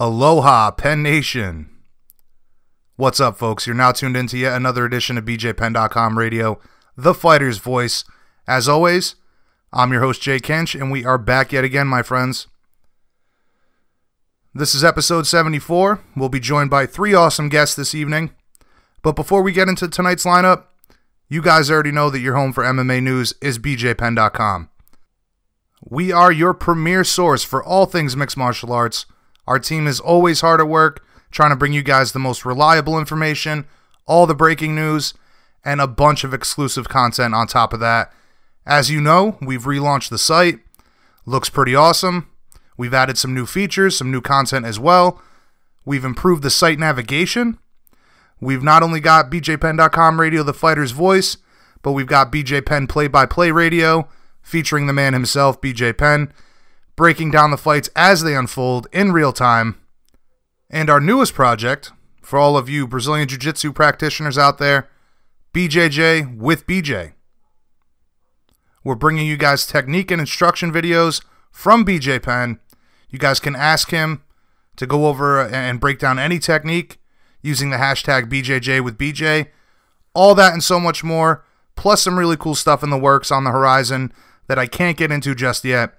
Aloha, Penn Nation. What's up, folks? You're now tuned into yet another edition of BJPenn.com Radio, the fighter's voice. As always, I'm your host, Jay Kench, and we are back yet again, my friends. This is episode 74. We'll be joined by three awesome guests this evening. But before we get into tonight's lineup, you guys already know that your home for MMA news is BJPenn.com. We are your premier source for all things mixed martial arts. Our team is always hard at work trying to bring you guys the most reliable information, all the breaking news, and a bunch of exclusive content on top of that. As you know, we've relaunched the site. Looks pretty awesome. We've added some new features, some new content as well. We've improved the site navigation. We've not only got BJPenn.com radio, the fighter's voice, but we've got BJ Penn play by play radio featuring the man himself, BJ Penn, breaking down the fights as they unfold in real time. And our newest project, for all of you Brazilian Jiu Jitsu practitioners out there, BJJ with BJ. We're bringing you guys technique and instruction videos from BJ Penn. You guys can ask him to go over and break down any technique using the hashtag BJJ with BJ. All that and so much more, plus some really cool stuff in the works on the horizon that I can't get into just yet.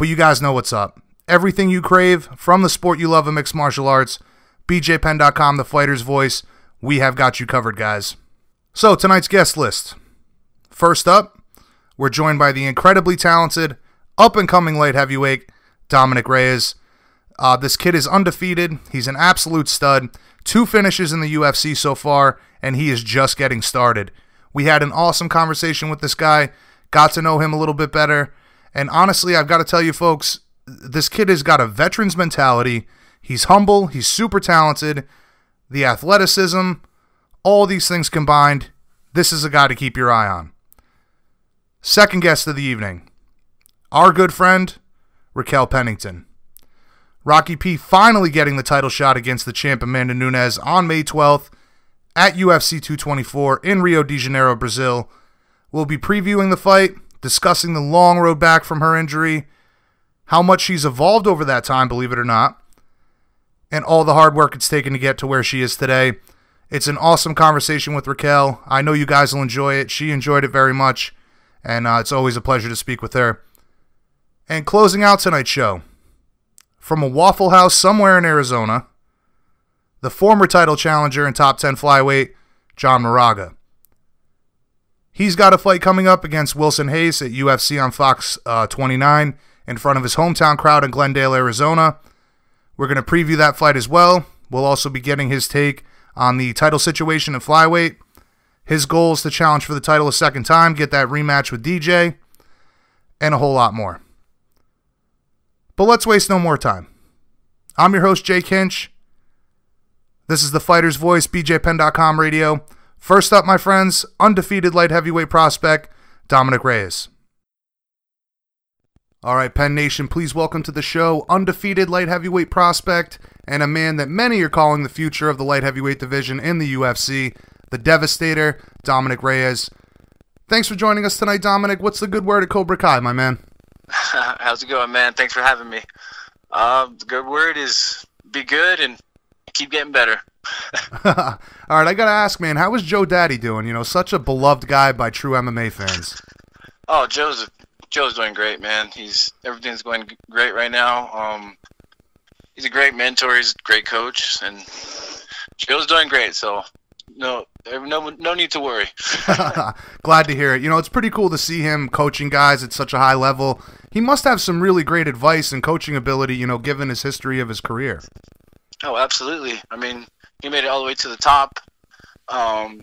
But you guys know what's up. Everything you crave from the sport you love of mixed martial arts, BJPenn.com, the fighter's voice, we have got you covered, guys. So, tonight's guest list. First up, we're joined by the incredibly talented, up and coming light heavyweight, Dominic Reyes. Uh, this kid is undefeated. He's an absolute stud. Two finishes in the UFC so far, and he is just getting started. We had an awesome conversation with this guy, got to know him a little bit better. And honestly, I've got to tell you, folks, this kid has got a veteran's mentality. He's humble, he's super talented. The athleticism, all these things combined, this is a guy to keep your eye on. Second guest of the evening, our good friend, Raquel Pennington. Rocky P finally getting the title shot against the champ Amanda Nunes on May 12th at UFC 224 in Rio de Janeiro, Brazil. We'll be previewing the fight, discussing the long road back from her injury, how much she's evolved over that time, believe it or not, and all the hard work it's taken to get to where she is today. It's an awesome conversation with Raquel. I know you guys will enjoy it. She enjoyed it very much, and uh, it's always a pleasure to speak with her. And closing out tonight's show, from a Waffle House somewhere in Arizona, the former title challenger and top 10 flyweight, John Moraga. He's got a fight coming up against Wilson Reis at UFC on Fox uh, 29 in front of his hometown crowd in Glendale, Arizona. We're going to preview that fight as well. We'll also be getting his take on the title situation in flyweight. His goal is to challenge for the title a second time, get that rematch with DJ, and a whole lot more. But let's waste no more time. I'm your host, Jay Kinch. This is the Fighter's Voice, BJPenn.com radio. First up, my friends, undefeated light heavyweight prospect, Dominic Reyes. All right, Penn Nation, please welcome to the show undefeated light heavyweight prospect and a man that many are calling the future of the light heavyweight division in the UFC, the Devastator, Dominic Reyes. Thanks for joining us tonight, Dominic. What's the good word at Cobra Kai, my man? How's it going, man? Thanks for having me. Uh, the good word is be good and keep getting better. All right, I gotta ask, man, how is Joe Daddy doing? You know, such a beloved guy by true MMA fans. Oh, Joe's Joe's doing great, man. He's everything's going great right now. Um, he's a great mentor. He's a great coach, and Joe's doing great. So, no, no, no need to worry. Glad to hear it. You know, it's pretty cool to see him coaching guys at such a high level. He must have some really great advice and coaching ability. You know, given his history of his career. Oh, absolutely. I mean, he made it all the way to the top. Um,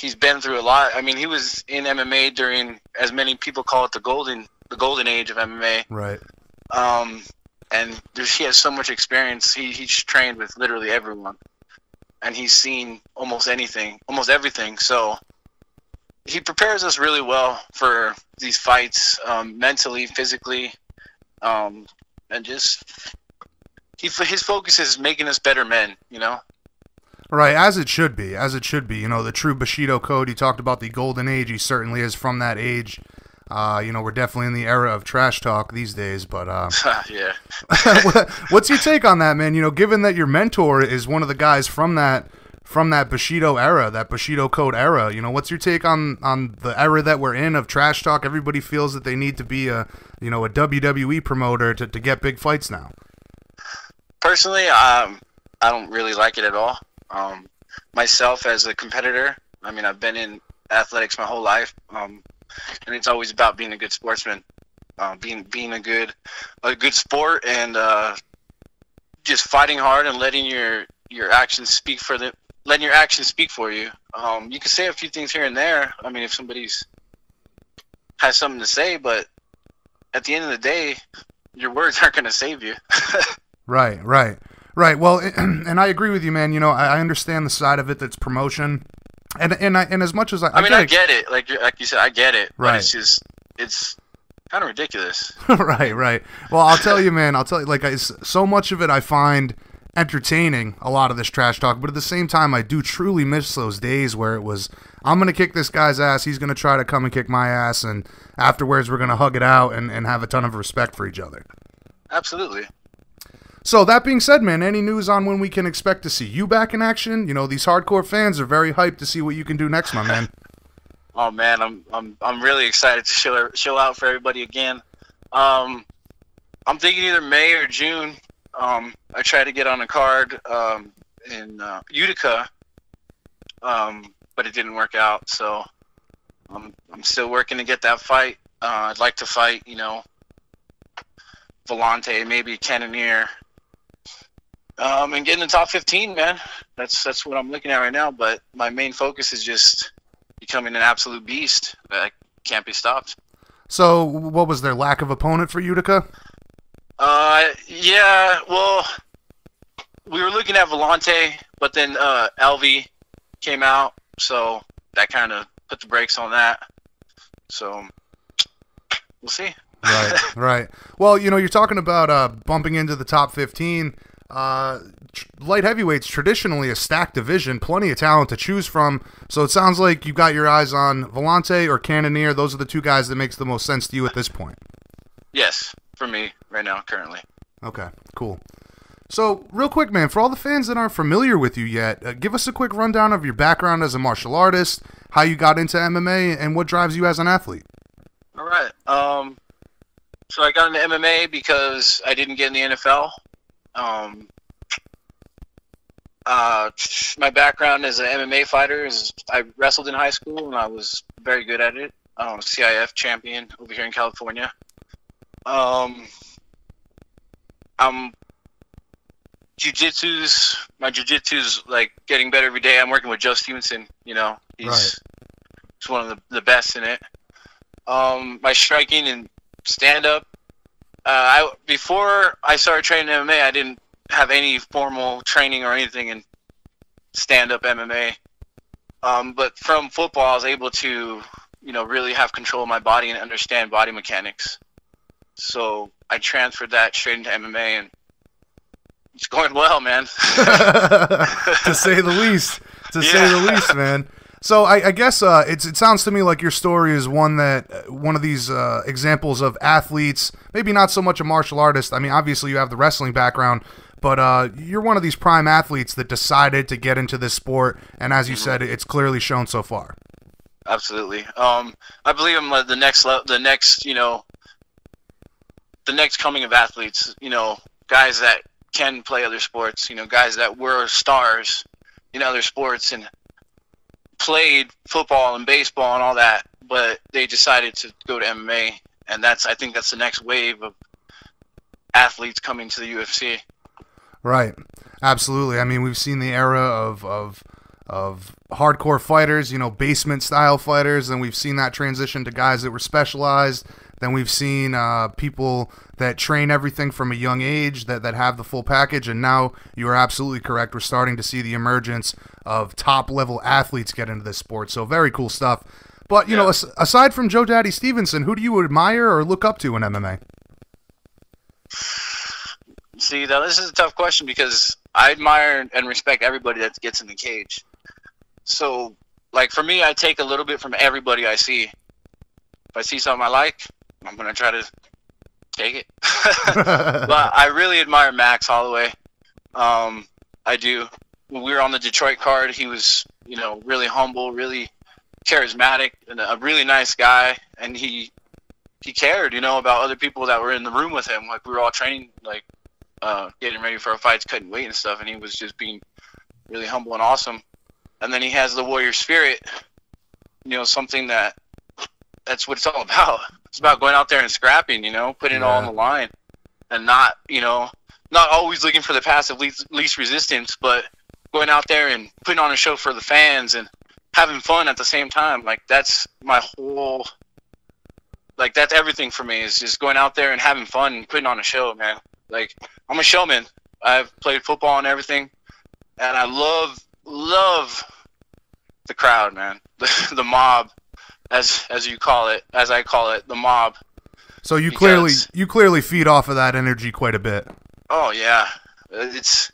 he's been through a lot. I mean, he was in MMA during, as many people call it, the golden the golden age of MMA. Right. Um, and he has so much experience. He he's trained with literally everyone, and he's seen almost anything, almost everything. So he prepares us really well for these fights, um, mentally, physically, um, and just he his focus is making us better men. You know. Right, as it should be, as it should be. You know, the true Bushido code. He talked about the golden age. He certainly is from that age. Uh, you know, we're definitely in the era of trash talk these days, but uh, yeah. what's your take on that, man? You know, given that your mentor is one of the guys from that from that Bushido era, that Bushido code era. You know, what's your take on on the era that we're in of trash talk? Everybody feels that they need to be a you know a WWE promoter to, to get big fights now. Personally, um, I don't really like it at all. Um, myself as a competitor, I mean, I've been in athletics my whole life, um, and it's always about being a good sportsman, uh, being being a good a good sport, and uh, just fighting hard and letting your your actions speak for the letting your actions speak for you. Um, you can say a few things here and there. I mean, if somebody's has something to say, but at the end of the day, your words aren't going to save you. right, right, right. Well, and I agree with you, man. You know, I understand the side of it that's promotion, and and I, and as much as I, I mean, I get it. Like like you said, I get it. Right. it's just it's kind of ridiculous. right, right. Well, I'll tell you, man. I'll tell you. Like, I, so much of it, I find entertaining a lot of this trash talk, but at the same time, I do truly miss those days where it was, I'm going to kick this guy's ass, he's going to try to come and kick my ass, and afterwards we're going to hug it out and, and have a ton of respect for each other. Absolutely. So, that being said, man, any news on when we can expect to see you back in action? You know, these hardcore fans are very hyped to see what you can do next, my man. oh, man, I'm, I'm, I'm really excited to show, show out for everybody again. Um, I'm thinking either May or June. Um, I tried to get on a card um, in uh, Utica, um, but it didn't work out. So I'm I'm still working to get that fight. Uh, I'd like to fight, you know, Villante, maybe Cannonier, um, and getting the top 15, man. That's that's what I'm looking at right now. But my main focus is just becoming an absolute beast that can't be stopped. So, what was their lack of opponent for Utica? Uh, yeah. Well, we were looking at Villante, but then uh, Alvey came out, so that kind of put the brakes on that. So we'll see. right, right. Well, you know, you're talking about uh, bumping into the top 15. Uh, light heavyweights traditionally a stacked division, plenty of talent to choose from. So it sounds like you've got your eyes on Villante or Cannonier. Those are the two guys that makes the most sense to you at this point. Yes, for me right now, currently. Okay, cool. So, real quick, man, for all the fans that aren't familiar with you yet, uh, give us a quick rundown of your background as a martial artist, how you got into MMA, and what drives you as an athlete. All right. Um, so I got into MMA because I didn't get in the NFL. Um, uh, my background as an MMA fighter is I wrestled in high school and I was very good at it. Um, CIF champion over here in California. Um, I'm jujitsu's my jujitsu's like getting better every day. I'm working with Joe Stevenson. You know, he's Right. he's one of the, the best in it. Um, my striking and stand up. Uh, I before I started training MMA, I didn't have any formal training or anything in stand up MMA. Um, but from football, I was able to, you know, really have control of my body and understand body mechanics. So I transferred that straight into MMA, and it's going well, man. to say the least. To say the least, man. So I, I guess uh, it's it sounds to me like your story is one that uh, one of these uh, examples of athletes, maybe not so much a martial artist. I mean, obviously you have the wrestling background, but uh, you're one of these prime athletes that decided to get into this sport, and as you said, it's clearly shown so far. Absolutely. Um, I believe I'm the next level, the next, you know, the next coming of athletes. You know, guys that can play other sports. You know, guys that were stars in other sports and played football and baseball and all that, but they decided to go to MMA, and that's I think that's the next wave of athletes coming to the UFC. Right. Absolutely. I mean, we've seen the era of of of hardcore fighters, you know, basement style fighters, and we've seen that transition to guys that were specialized. Then we've seen uh, people that train everything from a young age that, that have the full package, and now you are absolutely correct. We're starting to see the emergence of top level athletes get into this sport. So very cool stuff. But you know, as, aside from Joe Daddy Stevenson, who do you admire or look up to in MMA? See, now this is a tough question because I admire and respect everybody that gets in the cage. So, like for me, I take a little bit from everybody I see. If I see something I like, I'm gonna try to take it. but I really admire Max Holloway. Um, I do. When we were on the Detroit card, he was, you know, really humble, really charismatic, and a really nice guy. And he he cared, you know, about other people that were in the room with him. Like we were all training, like uh, getting ready for our fights, cutting weight and stuff, and he was just being really humble and awesome. And then he has the warrior spirit, you know, something that that's what it's all about. It's about going out there and scrapping, you know, putting it all on the line, and not, you know, not always looking for the passive least, least resistance, but going out there and putting on a show for the fans and having fun at the same time. Like that's my whole like that's everything for me is just going out there and having fun and putting on a show, man. Like I'm a showman. I've played football and everything, and I love love the crowd, man. The, the mob, as as you call it, as I call it, the mob. So you because, clearly you clearly feed off of that energy quite a bit. Oh yeah, it's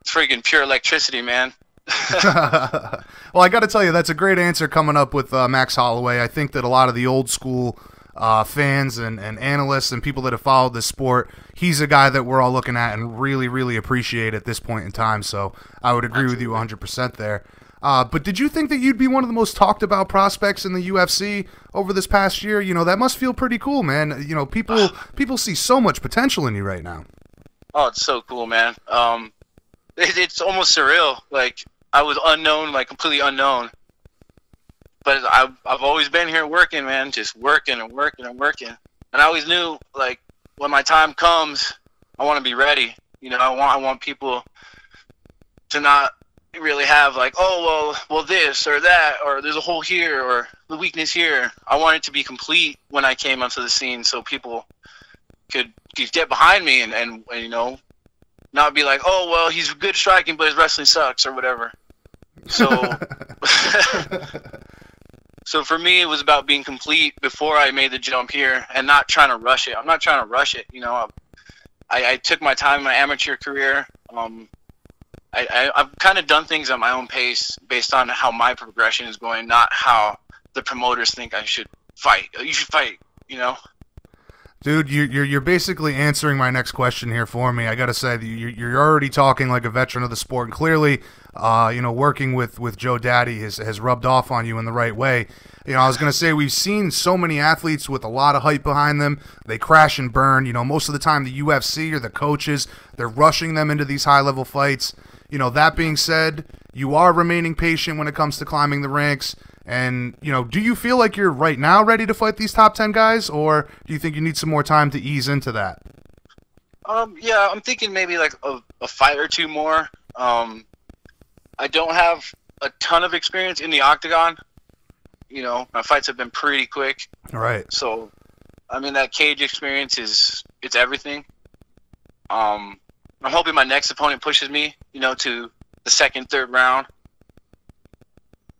it's freaking pure electricity, man. well, I got to tell you, that's a great answer coming up with uh, Max Holloway. I think that a lot of the old school uh, fans and, and analysts and people that have followed this sport, he's a guy that we're all looking at and really, really appreciate at this point in time. So I would agree Absolutely. with you 100% there. Uh, but did you think that you'd be one of the most talked about prospects in the UFC over this past year? You know, that must feel pretty cool, man. You know, people people see so much potential in you right now. Oh, it's so cool, man. Um, it, it's almost surreal. Like I was unknown, like completely unknown, but I've I've always been here working, man, just working and working and working. And I always knew, like, when my time comes, I want to be ready. You know, I want I want people to not really have like, oh well, well this or that, or there's a hole here, or the weakness here. I want it to be complete when I came onto the scene, so people could, could get behind me and, and, and you know, not be like, oh well, he's good striking, but his wrestling sucks or whatever. So So for me, it was about being complete before I made the jump here and not trying to rush it. I'm not trying to rush it. You know, I, I took my time in my amateur career. Um, I, I, have kind of done things at my own pace based on how my progression is going, not how the promoters think I should fight. You should fight, you know? Dude, you're, you're basically answering my next question here for me. I got to say, you're, you're already talking like a veteran of the sport, and clearly uh, you know, working with, with Joe Daddy has, has rubbed off on you in the right way. You know, I was to say we've seen so many athletes with a lot of hype behind them. They crash and burn. You know, most of the time the UFC or the coaches, they're rushing them into these high level fights. You know, that being said, you are remaining patient when it comes to climbing the ranks. And, you know, do you feel like you're right now ready to fight these top 10 guys, or do you think you need some more time to ease into that? Um, yeah, I'm thinking maybe like a, a fight or two more. Um, I don't have a ton of experience in the octagon. You know, my fights have been pretty quick. Right. So, I mean, that cage experience is it's everything. Um, I'm hoping my next opponent pushes me, you know, to the second, third round,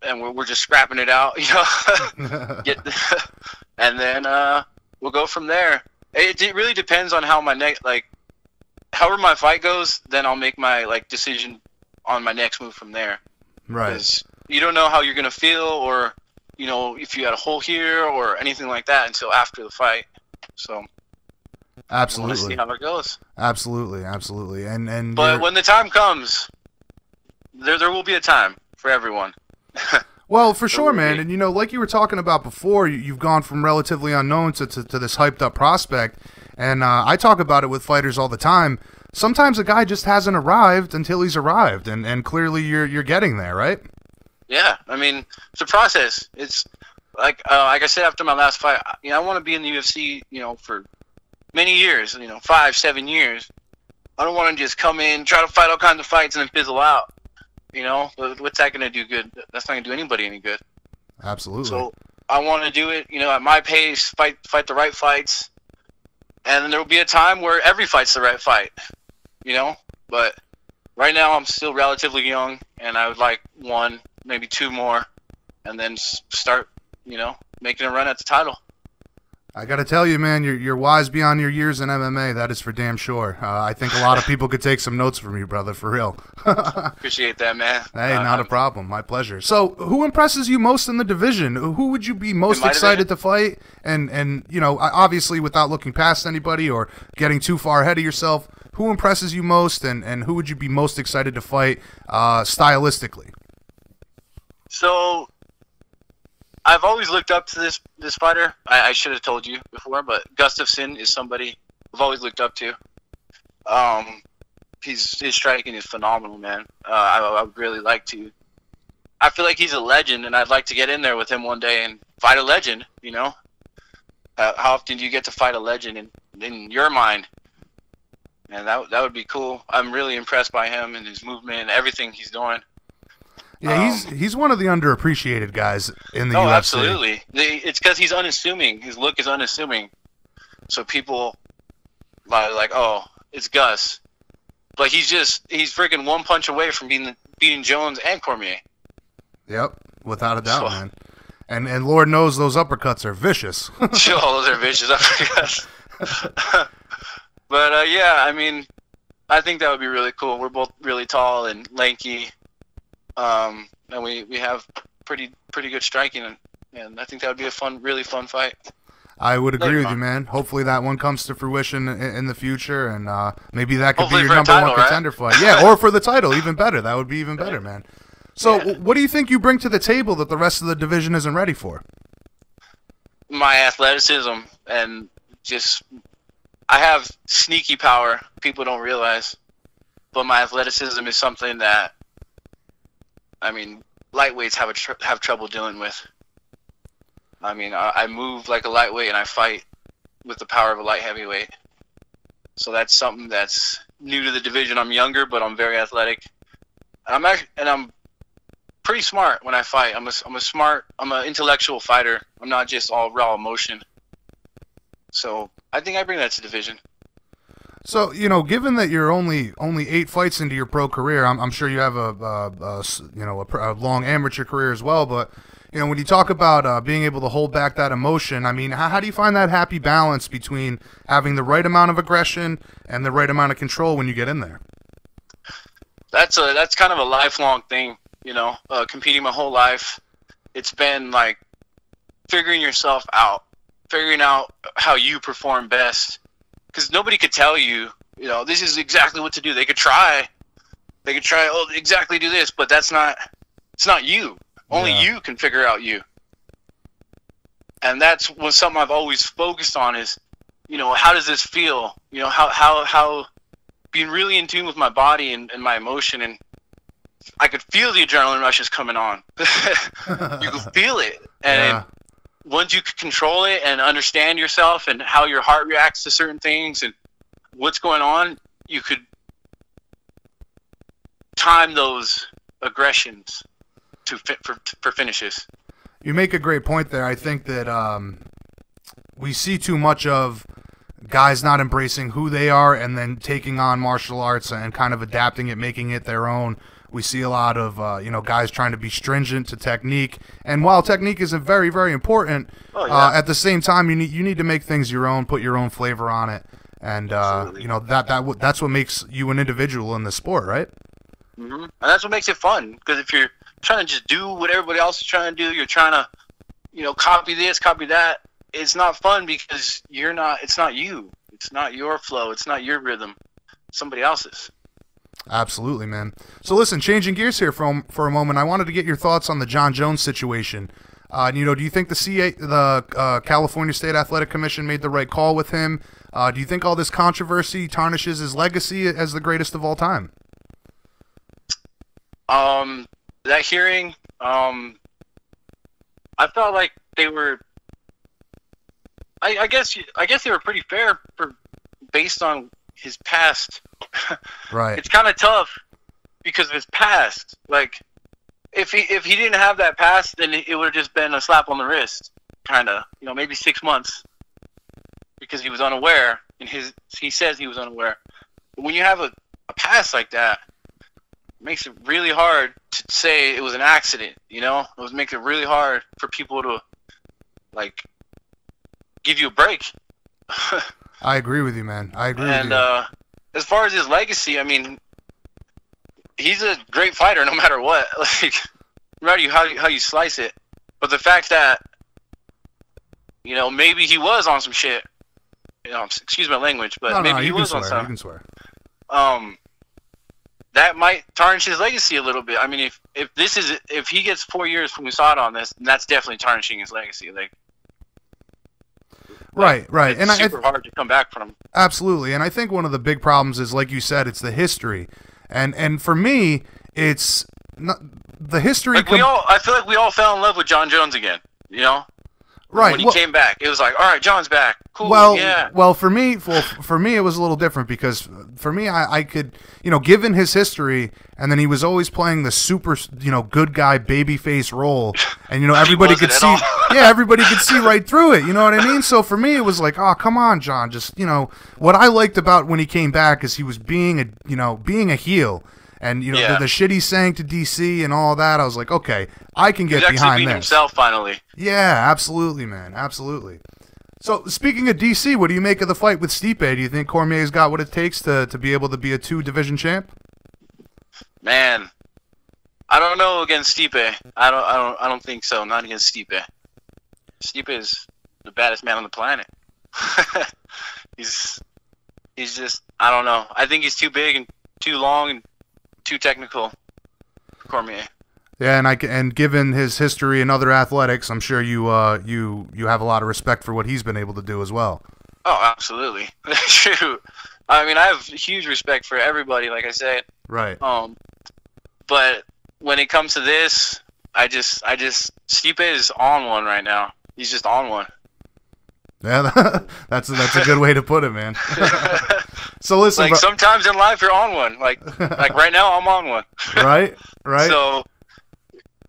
and we're, we're just scrapping it out, you know. Get, and then uh, we'll go from there. It, it really depends on how my next, like, however my fight goes. Then I'll make my like decision on my next move from there. Right. You don't know how you're gonna feel, or you know if you had a hole here or anything like that until after the fight. So. Absolutely. see how it goes. Absolutely, absolutely, and and. But you're... when the time comes, there there will be a time for everyone. Well, for sure, man. And you know, like you were talking about before, you, have gone from relatively unknown to, to, to this hyped up prospect. And uh, I talk about it with fighters all the time sometimes a guy just hasn't arrived until he's arrived, and, and clearly you're you're getting there, right? Yeah, I mean it's a process. It's like uh, like I said after my last fight, you know, I want to be in the UFC, you know, for many years, you know, five, seven years. I don't want to just come in, try to fight all kinds of fights, and then fizzle out. You know, what's that going to do good? That's not going to do anybody any good. Absolutely. So I want to do it, you know, at my pace, fight fight the right fights, and then there will be a time where every fight's the right fight you know. But right now, I'm still relatively young, and I would like one, maybe two more, and then start, you know, making a run at the title. I got to tell you, man, you're, you're wise beyond your years in MMA. That is for damn sure. Uh, I think a lot of people could take some notes from you, brother, for real. Appreciate that, man. Hey, Uh, not a problem. My pleasure. So, who impresses you most in the division? Who would you be most excited division? to fight? And and you know, obviously, without looking past anybody or getting too far ahead of yourself, who impresses you most, and and who would you be most excited to fight uh, stylistically? So, I've always looked up to this this fighter. I, I should have told you before, but Gustafsson is somebody I've always looked up to. Um, he's his striking is phenomenal, man. Uh, I, I would really like to. I feel like he's a legend, and I'd like to get in there with him one day and fight a legend. You know, uh, how often do you get to fight a legend in in your mind? And that that would be cool. I'm really impressed by him and his movement and everything he's doing. Yeah, he's he's one of the underappreciated guys in the Um, Oh, UFC. absolutely. They, it's because he's unassuming. His look is unassuming. So people like, like, oh, it's Gus. But he's just he's freaking one punch away from beating beating Jones and Cormier. Yep, without a doubt, So- man. And and Lord knows those uppercuts are vicious. Sure, those are vicious uppercuts. but uh, yeah, I mean, I think that would be really cool. We're both really tall and lanky, um, and we, we have pretty pretty good striking, and, and I think that would be a fun, really fun fight. I would agree Later with on. you, man. Hopefully that one comes to fruition in, in the future, and uh, maybe that could Hopefully be your number title, one right? contender fight. Yeah, or for the title, even better. That would be even better, man. So, Yeah. what do you think you bring to the table that the rest of the division isn't ready for? my athleticism and just I have sneaky power people don't realize but my athleticism is something that I mean lightweights have a tr- have trouble dealing with I mean I, I move like a lightweight and I fight with the power of a light heavyweight so that's something that's new to the division I'm younger but I'm very athletic and I'm actually, and I'm pretty smart when I fight. I'm a, I'm a smart, I'm an intellectual fighter. I'm not just all raw emotion. So I think I bring that to division. So, you know, given that you're only only eight fights into your pro career, I'm, I'm sure you have a, a, a you know a, a long amateur career as well. But you know, when you talk about uh, being able to hold back that emotion, I mean, how, how do you find that happy balance between having the right amount of aggression and the right amount of control when you get in there? That's a that's kind of a lifelong thing, you know. Uh, competing my whole life, it's been like figuring yourself out, figuring out how you perform best. Because nobody could tell you, you know, this is exactly what to do. They could try, they could try, oh, exactly do this, but that's not, it's not you. Only Yeah. you can figure out you. And that's what something I've always focused on is, you know, how does this feel? You know, how how how being really in tune with my body and, and my emotion and I could feel the adrenaline rushes coming on. you could feel it. And Yeah. Once you control it and understand yourself and how your heart reacts to certain things and what's going on, you could time those aggressions to fit for, for finishes. You make a great point there. I think that um, we see too much of guys not embracing who they are and then taking on martial arts and kind of adapting it, making it their own. We see a lot of uh, you know guys trying to be stringent to technique, and while technique is a very very important, Oh, uh, at the same time you need you need to make things your own, put your own flavor on it, and uh, you know that that w- that's what makes you an individual in the sport, right? hmm And that's what makes it fun. Because if you're trying to just do what everybody else is trying to do, you're trying to, you know, copy this, copy that. It's not fun because you're not. It's not you. It's not your flow. It's not your rhythm. Somebody else's. Absolutely, man. So listen, changing gears here for for a moment, I wanted to get your thoughts on the Jon Jones situation. Uh, you know, do you think the CA, the uh, California State Athletic Commission made the right call with him? Uh, do you think all this controversy tarnishes his legacy as the greatest of all time? Um, that hearing, um, I felt like they were. I, I guess I guess they were pretty fair for based on his past. Right. it's kind of tough because of his past. Like, if he if he didn't have that past, then it would have just been a slap on the wrist, kind of. You know, maybe six months because he was unaware. And his he says he was unaware. But when you have a, a past like that, it makes it really hard to say it was an accident. You know, it was makes it really hard for people to like give you a break. I agree with you, man. I agree with and you. uh, as far as his legacy, I mean, he's a great fighter no matter what. Like, no matter how you, how you slice it. But the fact that, you know, maybe he was on some shit. You know, excuse my language, but no, maybe no, he was on swear. You can swear. Um, that might tarnish his legacy a little bit. I mean, if if this is if he gets four years from USADA on this, that's definitely tarnishing his legacy. Like, Right, right. it's And I, I super hard to come back from. Absolutely, and I think one of the big problems is, like you said, it's the history, and and for me, it's not, the history. Like we all, I feel like we all fell in love with Jon Jones again. You know, right. when he well- came back, it was like, all right, Jon's back. Cool. well, yeah. well, for me, well, for me, it was a little different because for me, I, I could, you know, given his history, and then he was always playing the super, you know, good guy baby face role, and you know, everybody could see, yeah, everybody could see right through it. You know what I mean? So for me, it was like, oh, come on, Jon, just you know, what I liked about when he came back is he was being a, you know, being a heel. And you know Yeah. the, the shit he's saying to DC and all that, I was like, okay, I can He get actually behind this. himself finally. Yeah, absolutely, man. Absolutely. So, speaking of DC, what do you make of the fight with Stipe? Do you think Cormier's got what it takes to, to be able to be a two division champ? Man, I don't know against Stipe. I don't. I don't. I don't think so. Not against Stipe. Stipe is the baddest man on the planet. he's he's just. I don't know. I think he's too big and too long and too technical. for Cormier. Yeah, and I and given his history in other athletics, I'm sure you uh you you have a lot of respect for what he's been able to do as well. Oh, absolutely. Shoot. I mean, I have huge respect for everybody. Like I said. Right. Um, but when it comes to this, I just, I just, Stipe is on one right now. He's just on one. Yeah, that's that's a good way to put it, man. so listen, like bro- sometimes in life you're on one. Like, like right now I'm on one. right, right. So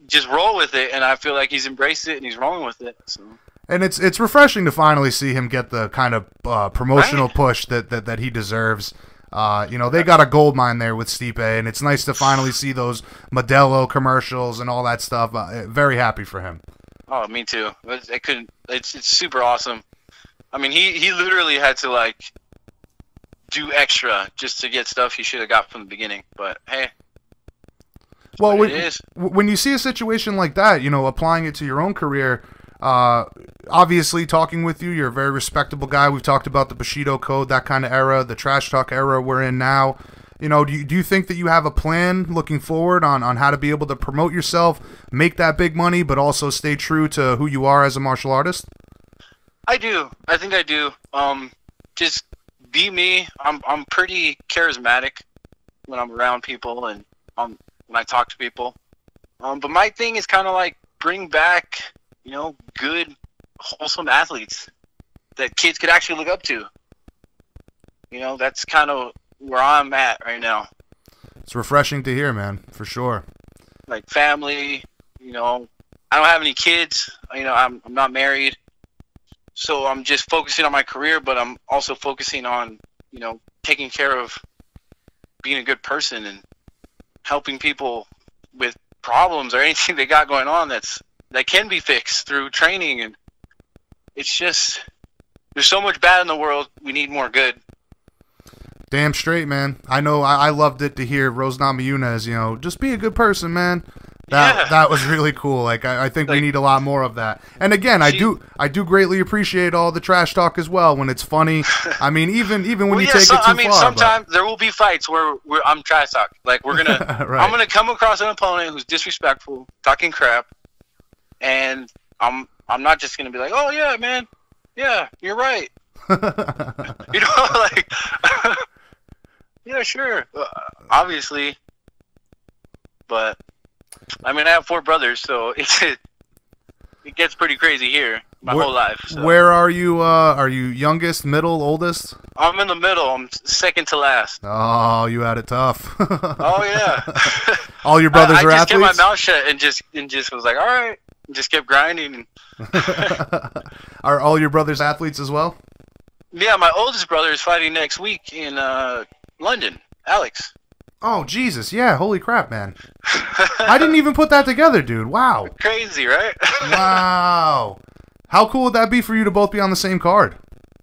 just roll with it, and I feel like he's embraced it and he's rolling with it. So And it's it's refreshing to finally see him get the kind of uh, promotional Right. push that, that, that he deserves. Uh, you know, they got a gold mine there with Stipe, and it's nice to finally see those Modelo commercials and all that stuff. Uh, very happy for him. oh, me too. But I couldn't. It's it's super awesome. I mean, he he literally had to like do extra just to get stuff he should have got from the beginning. But hey, Well, when, it is. when you see a situation like that, you know, applying it to your own career, uh, obviously talking with you, you're a very respectable guy. We've talked about the Bushido Code, that kind of era, the trash talk era we're in now. You know, do you, do you think that you have a plan looking forward on, on how to be able to promote yourself, make that big money, but also stay true to who you are as a martial artist? I do. I think I do. Um, just be me. I'm I'm pretty charismatic when I'm around people and um when I talk to people. Um, but my thing is kind of like bring back, you know, good, wholesome athletes that kids could actually look up to. You know, that's kind of where I'm at right now. It's refreshing to hear, man, for sure. Like family. You know, I don't have any kids. You know, I'm I'm not married. So I'm just focusing on my career, but I'm also focusing on, you know, taking care of being a good person and helping people with problems or anything they got going on that's that can be fixed through training and it's just there's so much bad in the world. We need more good. Damn straight, man. I know. I, I loved it to hear Rose Namajunas. You know, just be a good person, man. That Yeah. that was really cool. Like I, I think we need a lot more of that. And again, I do I do greatly appreciate all the trash talk as well when it's funny. I mean, even even when well, you yeah, take so, it too far. I mean, far. but- sometimes there will be fights where, where I'm trash talk. Like we're gonna, Right. I'm gonna come across an opponent who's disrespectful, talking crap, and I'm I'm not just gonna be like, oh yeah, man, yeah, you're right. You know, like, yeah, sure, uh, obviously, but I mean, I have four brothers, so it's it, it gets pretty crazy here my Where- whole life. So. Where are you? Uh, are you youngest, middle, oldest? I'm in the middle. I'm second to last. Oh, you had it tough. Oh yeah. all your brothers I, I are just kept athletes. my mouth shut and just and just was like, all right, and just kept grinding. are all your brothers athletes as well? Yeah, my oldest brother is fighting next week in uh, London. Alex. Oh Jesus, yeah! Holy crap, man! I didn't even put that together, dude. Wow. Crazy, right? Wow. How cool would that be for you to both be on the same card?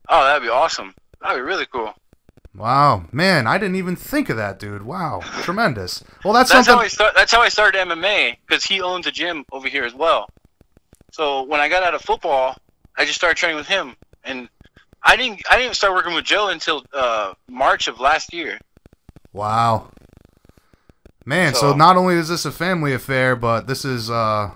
Oh, that'd be awesome. That'd be really cool. Wow, man, I didn't even think of that, dude. Wow, tremendous. Well, that's, That's something. how I start. That's how I started MMA because he owns a gym over here as well. So when I got out of football, I just started training with him, and I didn't. I didn't start working with Joe until uh, March of last year. Wow. Man, so, So- not only is this a family affair, but this is uh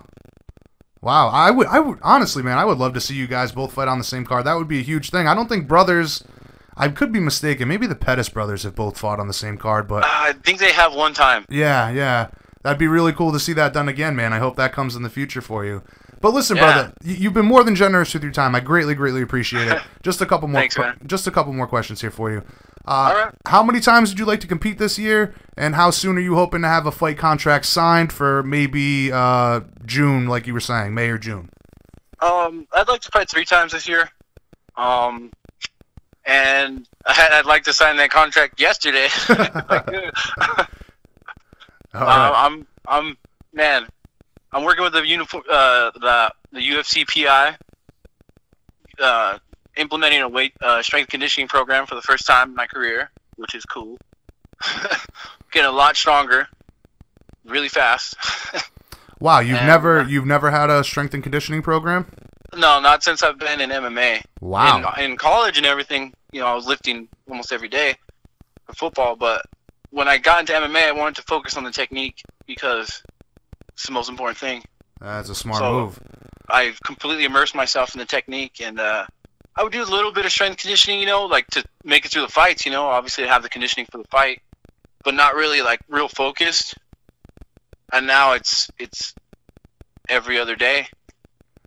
Wow, I would I would honestly, man, I would love to see you guys both fight on the same card. That would be a huge thing. I don't think brothers I could be mistaken. Maybe the Pettis brothers have both fought on the same card, but Uh, I think they have one time. yeah, yeah. That'd be really cool to see that done again, man. I hope that comes in the future for you. But listen, Yeah. brother, you've been more than generous with your time. I greatly, greatly appreciate it. Just a couple more, Thanks, just a couple more questions here for you. Uh, right. How many times would you like to compete this year, and how soon are you hoping to have a fight contract signed for maybe uh, June, like you were saying, May or June? Um, I'd like to fight three times this year. Um, and I'd I'd like to sign that contract yesterday. uh, right. I'm, I'm, man, I'm working with the uniform, uh, the the UFC PI, uh, implementing a weight uh, strength conditioning program for the first time in my career, which is cool. Getting a lot stronger, really fast. Wow, you've and- never you've never had a strength and conditioning program? no, not since I've been in MMA. Wow. In, in college and everything, you know, I was lifting almost every day for football. But when I got into MMA, I wanted to focus on the technique because it's the most important thing. That's a smart So- move. I've completely immersed myself in the technique, and uh, I would do a little bit of strength conditioning, you know, like to make it through the fights. You know, obviously have the conditioning for the fight, but not really like real focused. And now it's it's every other day,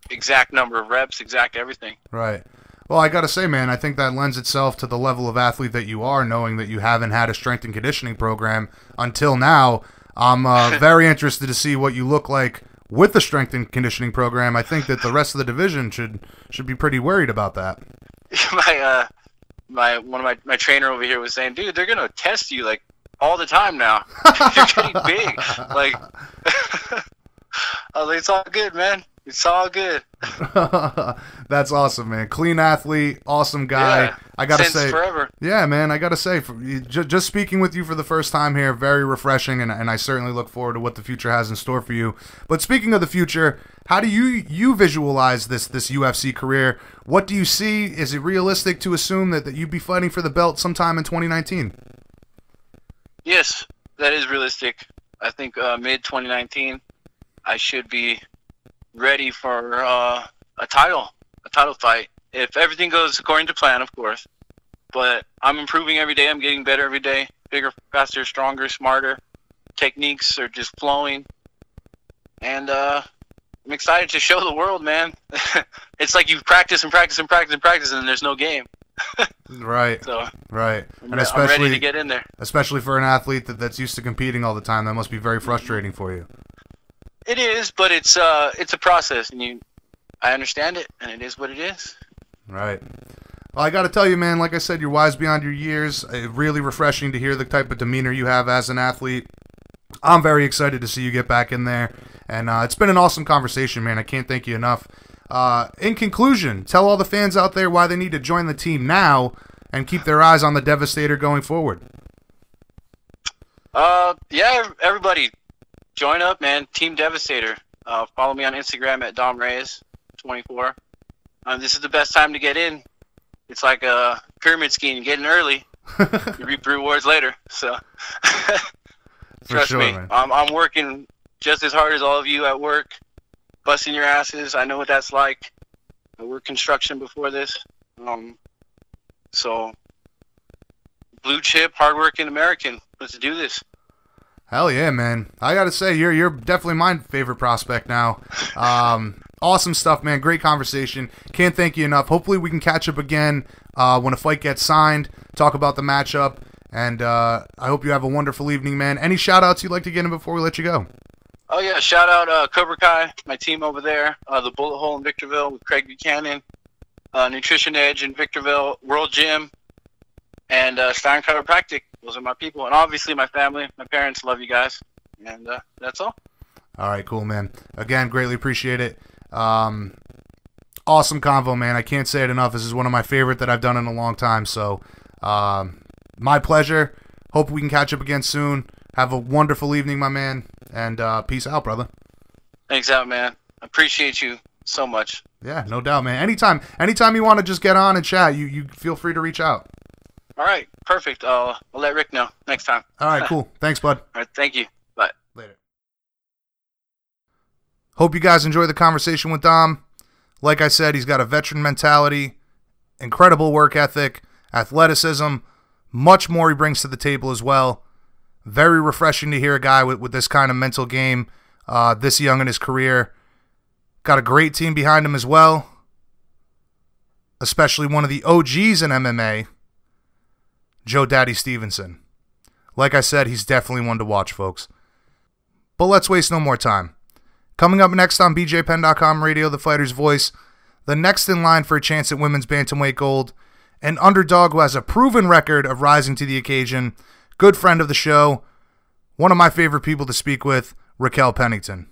exact number of reps, exact everything. Right. Well, I got to say, man, I think that lends itself to the level of athlete that you are, knowing that you haven't had a strength and conditioning program until now. I'm uh, very interested to see what you look like with the strength and conditioning program. I think that the rest of the division should should be pretty worried about that. my uh, my one of my my trainer over here was saying, dude, they're gonna test you like all the time now. You're getting big, like. Like, it's all good, man. It's all good. That's awesome, man. Clean athlete, awesome guy. Yeah, I gotta Since say, forever. Yeah, man, I gotta say, for, you- ju- just speaking with you for the first time here, very refreshing, and, and I certainly look forward to what the future has in store for you. But speaking of the future, how do you you visualize this this UFC career? What do you see? Is it realistic to assume that, that you'd be fighting for the belt sometime in 2019? Yes, that is realistic. I think uh, mid 2019, I should be ready for uh, a title, a title fight. If everything goes according to plan, of course. But I'm improving every day. I'm getting better every day. Bigger, faster, stronger, smarter. Techniques are just flowing, and uh, I'm excited to show the world, man. it's like you practice and practice and practice and practice, and there's no game. Right, So right, I'm, and re- I'm ready especially to get in there. especially for an athlete that, that's used to competing all the time, that must be very frustrating for you. It is, but it's uh it's a process, and you, I understand it, and it is what it is. Right. Well, I got to tell you, man, like I said, you're wise beyond your years. Uh, really refreshing to hear the type of demeanor you have as an athlete. I'm very excited to see you get back in there. And uh, it's been an awesome conversation, man. I can't thank you enough. Uh, in conclusion, tell all the fans out there why they need to join the team now and keep their eyes on the Devastator going forward. Uh, yeah, everybody, join up, man. Team Devastator. Uh, follow me on Instagram at Dom Reyes 24. Um, this is the best time to get in. It's like a pyramid scheme. You get in early, you reap rewards later. So, trust sure, me, man. I'm, I'm working just as hard as all of you at work, busting your asses. I know what that's like. I worked construction before this. Um, so, blue chip, hardworking American. Let's do this. Hell yeah, man! I gotta say, you're you're definitely my favorite prospect now. Um, awesome stuff, man. Great conversation. Can't thank you enough. Hopefully, we can catch up again uh, when a fight gets signed. Talk about the matchup, and uh, I hope you have a wonderful evening, man. Any shout outs you'd like to get in before we let you go? Oh yeah, shout out uh, Cobra Kai, my team over there, uh, the Bullet Hole in Victorville with Craig Buchanan, uh, Nutrition Edge in Victorville, World Gym, and uh, Stein Chiropractic. Those are my people, and obviously my family, my parents. Love you guys, and uh, that's all. All right, cool, man. Again, greatly appreciate it. Um, awesome convo, man. I can't say it enough. This is one of my favorite that I've done in a long time. So, um, my pleasure. Hope we can catch up again soon. Have a wonderful evening, my man, and uh, peace out, brother. Thanks out, man. Appreciate you so much. Yeah, no doubt, man. Anytime, anytime you want to just get on and chat, you you feel free to reach out. All right, perfect. I'll, I'll let Rick know next time. All right, cool. Thanks, bud. All right, thank you. Bye. Later. Hope you guys enjoy the conversation with Dom. Like I said, he's got a veteran mentality, incredible work ethic, athleticism, much more he brings to the table as well. Very refreshing to hear a guy with, with this kind of mental game uh, this young in his career. Got a great team behind him as well, especially one of the OGs in MMA, Joe Daddy Stevenson. Like I said, he's definitely one to watch, folks. But let's waste no more time. Coming up next on BJPenn.com radio, the fighter's voice, the next in line for a chance at women's bantamweight gold, an underdog who has a proven record of rising to the occasion, good friend of the show, one of my favorite people to speak with, Raquel Pennington.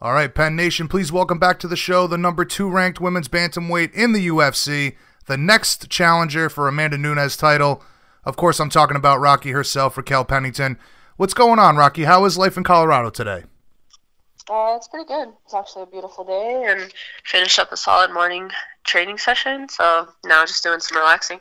All right, Penn Nation, please welcome back to the show the number two ranked women's bantamweight in the UFC, the next challenger for Amanda Nunes title. Of course, I'm talking about Rocky herself, Raquel Pennington. What's going on, Rocky? How is life in Colorado today? Uh, it's pretty good. It's actually a beautiful day and finished up a solid morning training session. So now just doing some relaxing.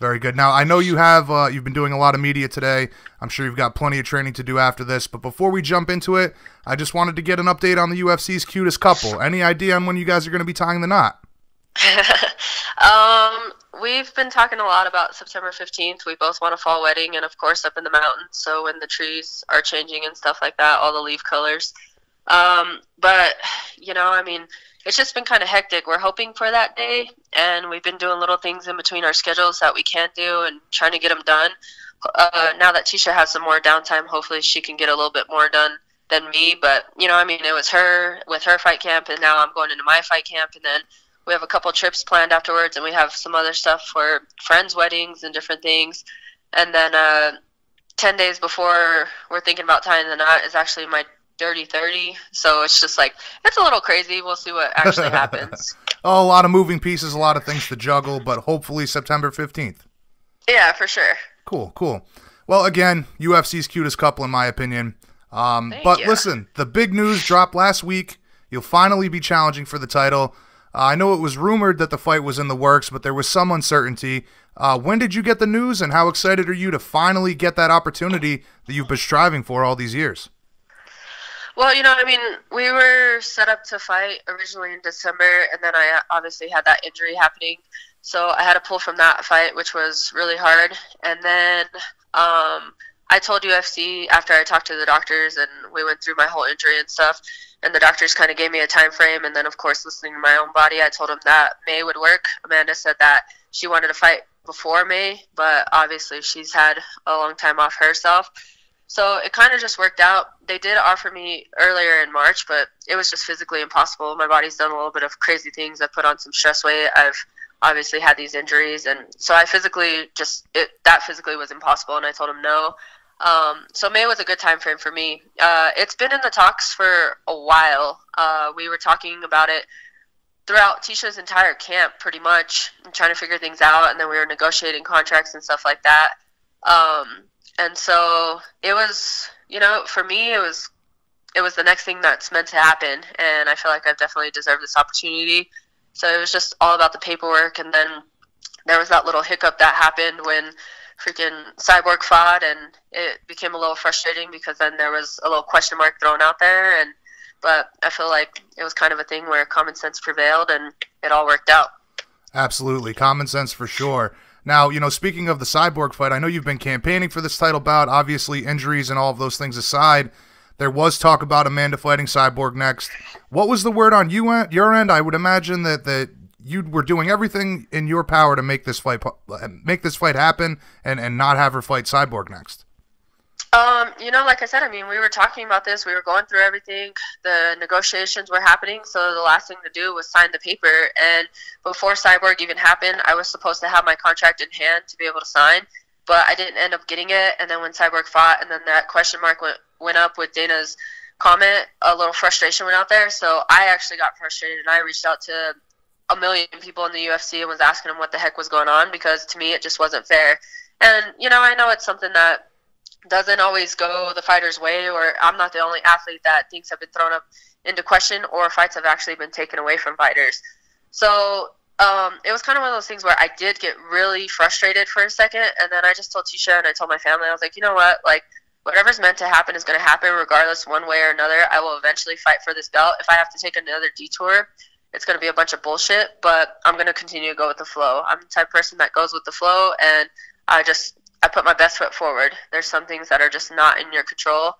Very good. Now I know you have uh, you've been doing a lot of media today. I'm sure you've got plenty of training to do after this. But before we jump into it, I just wanted to get an update on the UFC's cutest couple. Any idea on when you guys are going to be tying the knot? um, we've been talking a lot about September 15th. We both want a fall wedding, and of course, up in the mountains. So when the trees are changing and stuff like that, all the leaf colors. Um, but you know, I mean, it's just been kind of hectic. We're hoping for that day, and we've been doing little things in between our schedules that we can't do, and trying to get them done. Uh, now that Tisha has some more downtime, hopefully she can get a little bit more done than me. But you know, I mean, it was her with her fight camp, and now I'm going into my fight camp, and then we have a couple trips planned afterwards, and we have some other stuff for friends' weddings and different things. And then uh, ten days before we're thinking about tying the knot is actually my dirty thirty. So it's just like it's a little crazy. We'll see what actually happens. oh, a lot of moving pieces, a lot of things to juggle, but hopefully September fifteenth. Yeah, for sure. Cool, cool. Well, again, UFC's cutest couple in my opinion. Um, but you. listen, the big news dropped last week. You'll finally be challenging for the title. Uh, I know it was rumored that the fight was in the works, but there was some uncertainty. Uh, when did you get the news, and how excited are you to finally get that opportunity that you've been striving for all these years? Well, you know, I mean, we were set up to fight originally in December, and then I obviously had that injury happening. So I had to pull from that fight, which was really hard. And then um, I told UFC after I talked to the doctors and we went through my whole injury and stuff and the doctors kind of gave me a time frame and then of course listening to my own body i told them that may would work. Amanda said that she wanted to fight before may but obviously she's had a long time off herself. So it kind of just worked out. They did offer me earlier in march but it was just physically impossible. My body's done a little bit of crazy things. I put on some stress weight. I've obviously had these injuries and so i physically just it that physically was impossible and i told him no um, so May was a good time frame for me. Uh, it's been in the talks for a while. Uh, we were talking about it throughout Tisha's entire camp, pretty much, and trying to figure things out. And then we were negotiating contracts and stuff like that. Um, and so it was, you know, for me, it was, it was the next thing that's meant to happen. And I feel like I've definitely deserved this opportunity. So it was just all about the paperwork. And then there was that little hiccup that happened when freaking Cyborg fought, and it became a little frustrating because then there was a little question mark thrown out there, and but I feel like it was kind of a thing where common sense prevailed, and it all worked out. Absolutely, common sense for sure. Now, you know, speaking of the Cyborg fight, I know you've been campaigning for this title bout. Obviously, injuries and all of those things aside, there was talk about Amanda fighting Cyborg next. What was the word on you uh, your end? I would imagine that that you were doing everything in your power to make this fight make this fight happen and and not have her fight Cyborg next. Um, you know, like I said, I mean, we were talking about this. We were going through everything. The negotiations were happening, so the last thing to do was sign the paper. And before Cyborg even happened, I was supposed to have my contract in hand to be able to sign, but I didn't end up getting it. And then when Cyborg fought, and then that question mark went went up with Dana's comment, a little frustration went out there. So I actually got frustrated and I reached out to a million people in the UFC and was asking them what the heck was going on because to me it just wasn't fair. And you know, I know it's something that doesn't always go the fighter's way, or I'm not the only athlete that things have been thrown up into question or fights have actually been taken away from fighters. So um, it was kind of one of those things where I did get really frustrated for a second, and then I just told Tisha and I told my family, I was like, you know what, like whatever's meant to happen is going to happen regardless, one way or another. I will eventually fight for this belt. If I have to take another detour, it's going to be a bunch of bullshit, but I'm going to continue to go with the flow. I'm the type of person that goes with the flow, and I just I put my best foot forward. There's some things that are just not in your control.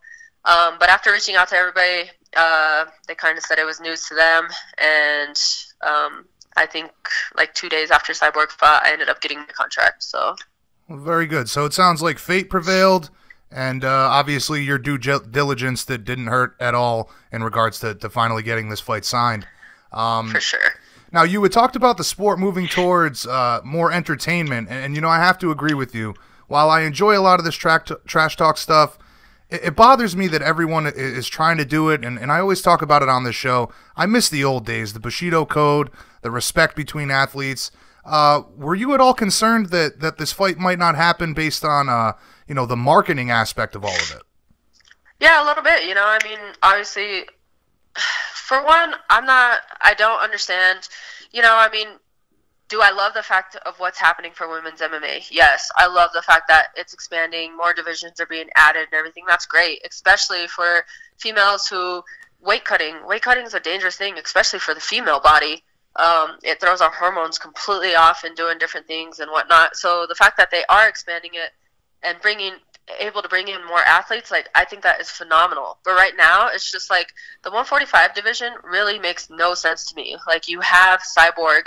Um, but after reaching out to everybody, uh, they kind of said it was news to them, and um, I think like two days after Cyborg fought, I ended up getting the contract. So very good. So it sounds like fate prevailed, and uh, obviously your due diligence that didn't hurt at all in regards to, to finally getting this fight signed. Um, For sure. Now you had talked about the sport moving towards uh, more entertainment, and, and, you know I have to agree with you. While I enjoy a lot of this track t- trash talk stuff, it, it, bothers me that everyone is trying to do it, and, and I always talk about it on this show. I miss the old days, the Bushido Code, the respect between athletes. Uh, were you at all concerned that that this fight might not happen based on uh, you know the marketing aspect of all of it? Yeah, a little bit. You know, I mean, obviously, for one, I'm not. I don't understand. You know, I mean, do I love the fact of what's happening for women's MMA? Yes, I love the fact that it's expanding, more divisions are being added, and everything. That's great, especially for females who weight cutting. Weight cutting is a dangerous thing, especially for the female body. Um, it throws our hormones completely off and doing different things and whatnot. So the fact that they are expanding it and bringing able to bring in more athletes, like I think that is phenomenal. But right now, it's just like the 145 division really makes no sense to me. Like you have Cyborg,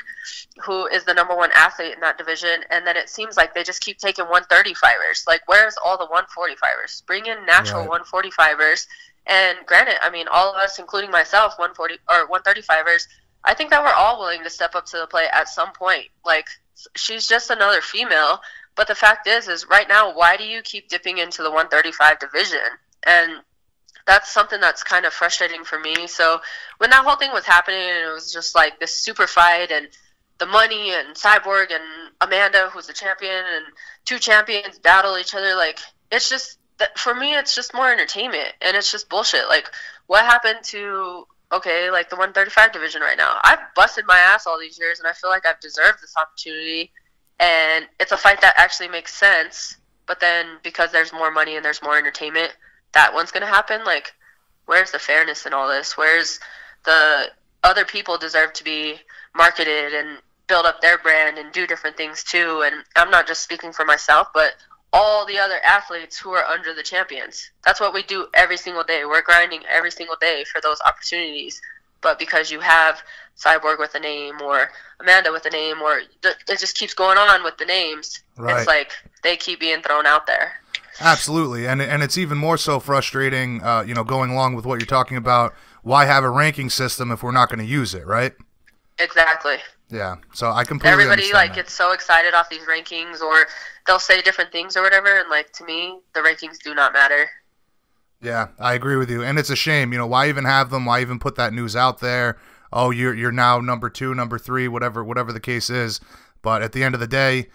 who is the number one athlete in that division, and then it seems like they just keep taking 135ers. Like where's all the 145ers? Bring in natural right. 145ers. And granted, I mean, all of us, including myself, 140 or 135ers, I think that we're all willing to step up to the plate at some point. Like she's just another female but the fact is, is right now, why do you keep dipping into the 135 division? And that's something that's kind of frustrating for me. So when that whole thing was happening, and it was just like this super fight and the money and Cyborg and Amanda, who's the champion, and two champions battle each other. Like it's just for me, it's just more entertainment, and it's just bullshit. Like what happened to okay, like the 135 division right now? I've busted my ass all these years, and I feel like I've deserved this opportunity and it's a fight that actually makes sense. But then because there's more money and there's more entertainment, that one's gonna happen. Like, where's the fairness in all this? Where's the other people deserve to be marketed and build up their brand and do different things too? And I'm not just speaking for myself, but all the other athletes who are under the champions. That's what we do every single day. We're grinding every single day for those opportunities. But because you have Cyborg with a name or Amanda with a name or it just keeps going on with the names. Right. It's like they keep being thrown out there. Absolutely, and and it's even more so frustrating. Uh, you know, going along with what you're talking about, why have a ranking system if we're not going to use it, right? Exactly. Yeah. So I completely everybody like that. gets so excited off these rankings, or they'll say different things or whatever, and like to me, the rankings do not matter. Yeah, I agree with you, and it's a shame. You know, why even have them? Why even put that news out there? oh you're you're now number two, number three, whatever whatever the case is. But at the end of the day,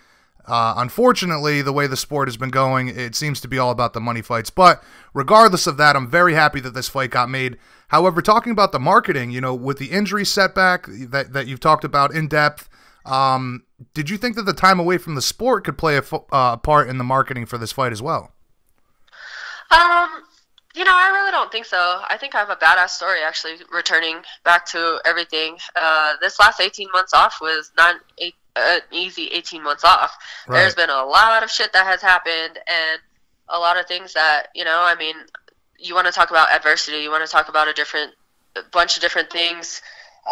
uh, unfortunately, the way the sport has been going, it seems to be all about the money fights. But regardless of that, I'm very happy that this fight got made. However, talking about the marketing, you know, with the injury setback that, that you've talked about in depth, um, did you think that the time away from the sport could play a uh, part in the marketing for this fight as well? Um, you know, I really don't think so. I think I have a badass story actually returning back to everything. Uh, this last 18 months off was not an uh, easy 18 months off. Right. There's been a lot of shit that has happened and a lot of things that, you know, I mean, you want to talk about adversity, you want to talk about a different a bunch of different things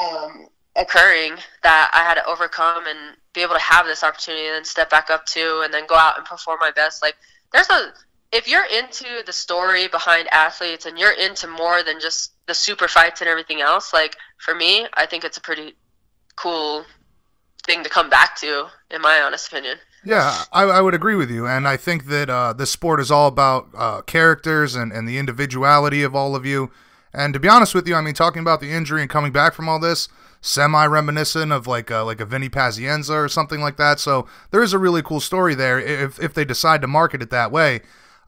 um, occurring that I had to overcome and be able to have this opportunity and then step back up to and then go out and perform my best. Like, there's a if you're into the story behind athletes and you're into more than just the super fights and everything else, like for me, I think it's a pretty cool thing to come back to, in my honest opinion. Yeah, I, I would agree with you, and I think that uh, this sport is all about uh, characters and, and the individuality of all of you. And to be honest with you, I mean, talking about the injury and coming back from all this, semi reminiscent of like a, like a Vinny Pazienza or something like that. So there is a really cool story there if if they decide to market it that way.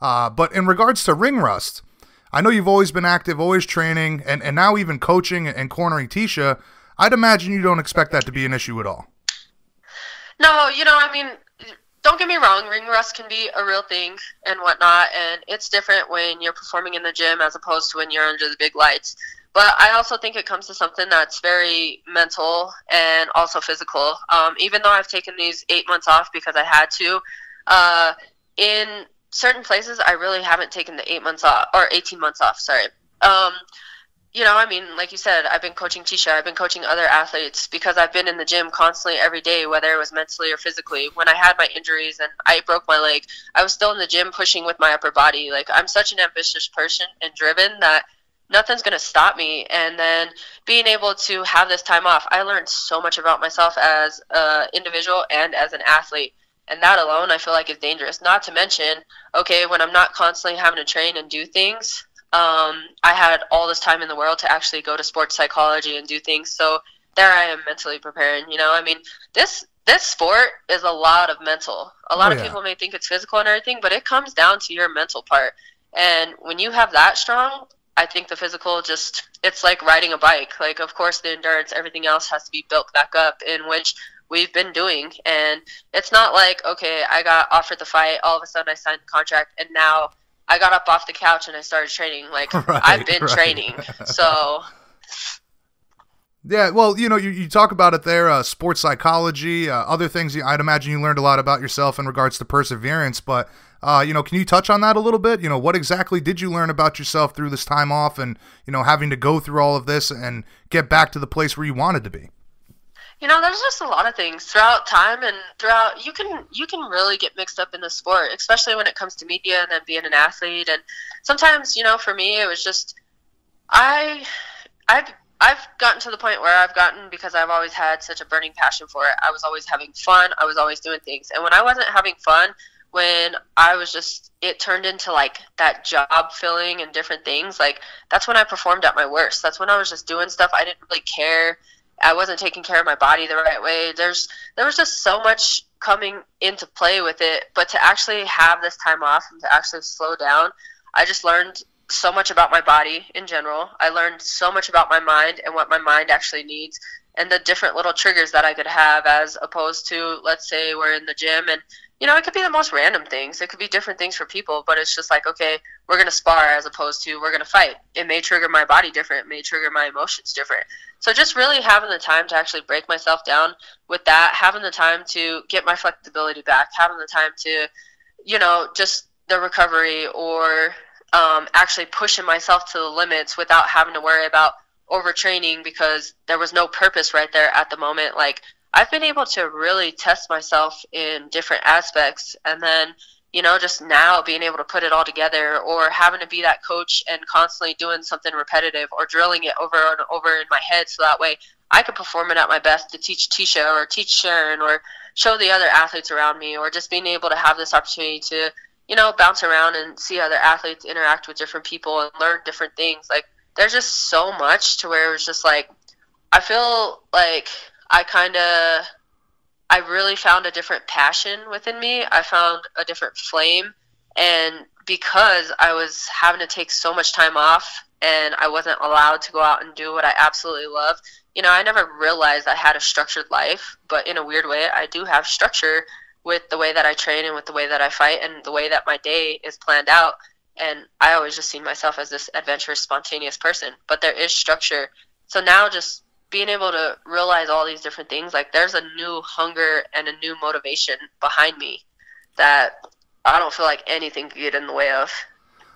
Uh, but in regards to ring rust, I know you've always been active, always training, and, and now even coaching and cornering Tisha. I'd imagine you don't expect that to be an issue at all. No, you know, I mean, don't get me wrong, ring rust can be a real thing and whatnot, and it's different when you're performing in the gym as opposed to when you're under the big lights. But I also think it comes to something that's very mental and also physical. Um, even though I've taken these eight months off because I had to, uh, in certain places I really haven't taken the eight months off or 18 months off. Sorry. Um, you know, I mean, like you said, I've been coaching Tisha, I've been coaching other athletes because I've been in the gym constantly every day, whether it was mentally or physically. When I had my injuries and I broke my leg, I was still in the gym pushing with my upper body. Like, I'm such an ambitious person and driven that nothing's going to stop me. And then being able to have this time off, I learned so much about myself as an individual and as an athlete. And that alone, I feel like is dangerous. Not to mention, okay, when I'm not constantly having to train and do things, um, I had all this time in the world to actually go to sports psychology and do things. So there I am mentally preparing. You know, I mean, this this sport is a lot of mental. A lot oh, of yeah. people may think it's physical and everything, but it comes down to your mental part. And when you have that strong, I think the physical just it's like riding a bike. Like of course the endurance, everything else has to be built back up in which we've been doing. And it's not like, okay, I got offered the fight, all of a sudden I signed the contract and now I got up off the couch and I started training. Like right, I've been right. training, so. Yeah, well, you know, you, you talk about it there, uh, sports psychology, uh, other things. I'd imagine you learned a lot about yourself in regards to perseverance. But, uh, you know, can you touch on that a little bit? You know, what exactly did you learn about yourself through this time off and, you know, having to go through all of this and get back to the place where you wanted to be? You know there's just a lot of things throughout time and throughout you can you can really get mixed up in the sport especially when it comes to media and then being an athlete. And sometimes you know for me it was just i i've i've gotten to the point where i've gotten because i've always had such a burning passion for it. I was always having fun. I was always doing things. And when i wasn't having fun when i was just it turned into like that job filling and different things like that's when i performed at my worst. That's when i was just doing stuff i didn't really care I wasn't taking care of my body the right way. There's there was just so much coming into play with it, but to actually have this time off and to actually slow down, I just learned so much about my body in general. I learned so much about my mind and what my mind actually needs and the different little triggers that I could have as opposed to let's say we're in the gym and you know, it could be the most random things. It could be different things for people, but it's just like, okay, we're going to spar as opposed to we're going to fight. It may trigger my body different, it may trigger my emotions different. So just really having the time to actually break myself down with that, having the time to get my flexibility back, having the time to, you know, just the recovery or um, actually pushing myself to the limits without having to worry about overtraining because there was no purpose right there at the moment. Like I've been able to really test myself in different aspects and then you know just now being able to put it all together or having to be that coach and constantly doing something repetitive or drilling it over and over in my head so that way I could perform it at my best to teach Tisha or teach Sharon or show the other athletes around me or just being able to have this opportunity to you know bounce around and see other athletes interact with different people and learn different things. Like there's just so much to where it was just like I feel like I kind of I really found a different passion within me. I found a different flame and because I was having to take so much time off and I wasn't allowed to go out and do what I absolutely love, you know, I never realized I had a structured life, but in a weird way, I do have structure with the way that I train and with the way that I fight and the way that my day is planned out. And I always just seen myself as this adventurous, spontaneous person, but there is structure. So now just being able to realize all these different things, like there's a new hunger and a new motivation behind me that I don't feel like anything could get in the way of.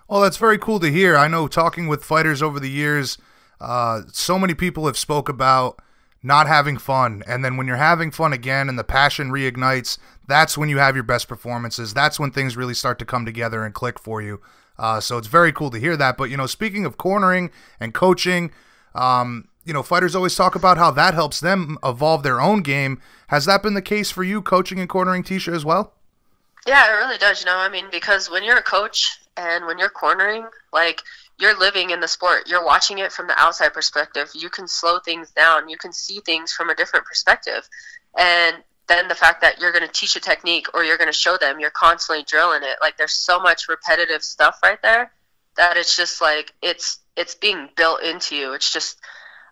Well, that's very cool to hear. I know talking with fighters over the years, uh, so many people have spoke about not having fun, and then when you're having fun again and the passion reignites, that's when you have your best performances. That's when things really start to come together and click for you. Uh, so it's very cool to hear that. But you know, speaking of cornering and coaching, um, you know, fighters always talk about how that helps them evolve their own game. Has that been the case for you, coaching and cornering Tisha as well? Yeah, it really does. You know, I mean, because when you're a coach and when you're cornering, like you're living in the sport. You're watching it from the outside perspective. You can slow things down. You can see things from a different perspective. And then the fact that you're going to teach a technique or you're going to show them, you're constantly drilling it. Like there's so much repetitive stuff right there that it's just like it's it's being built into you. It's just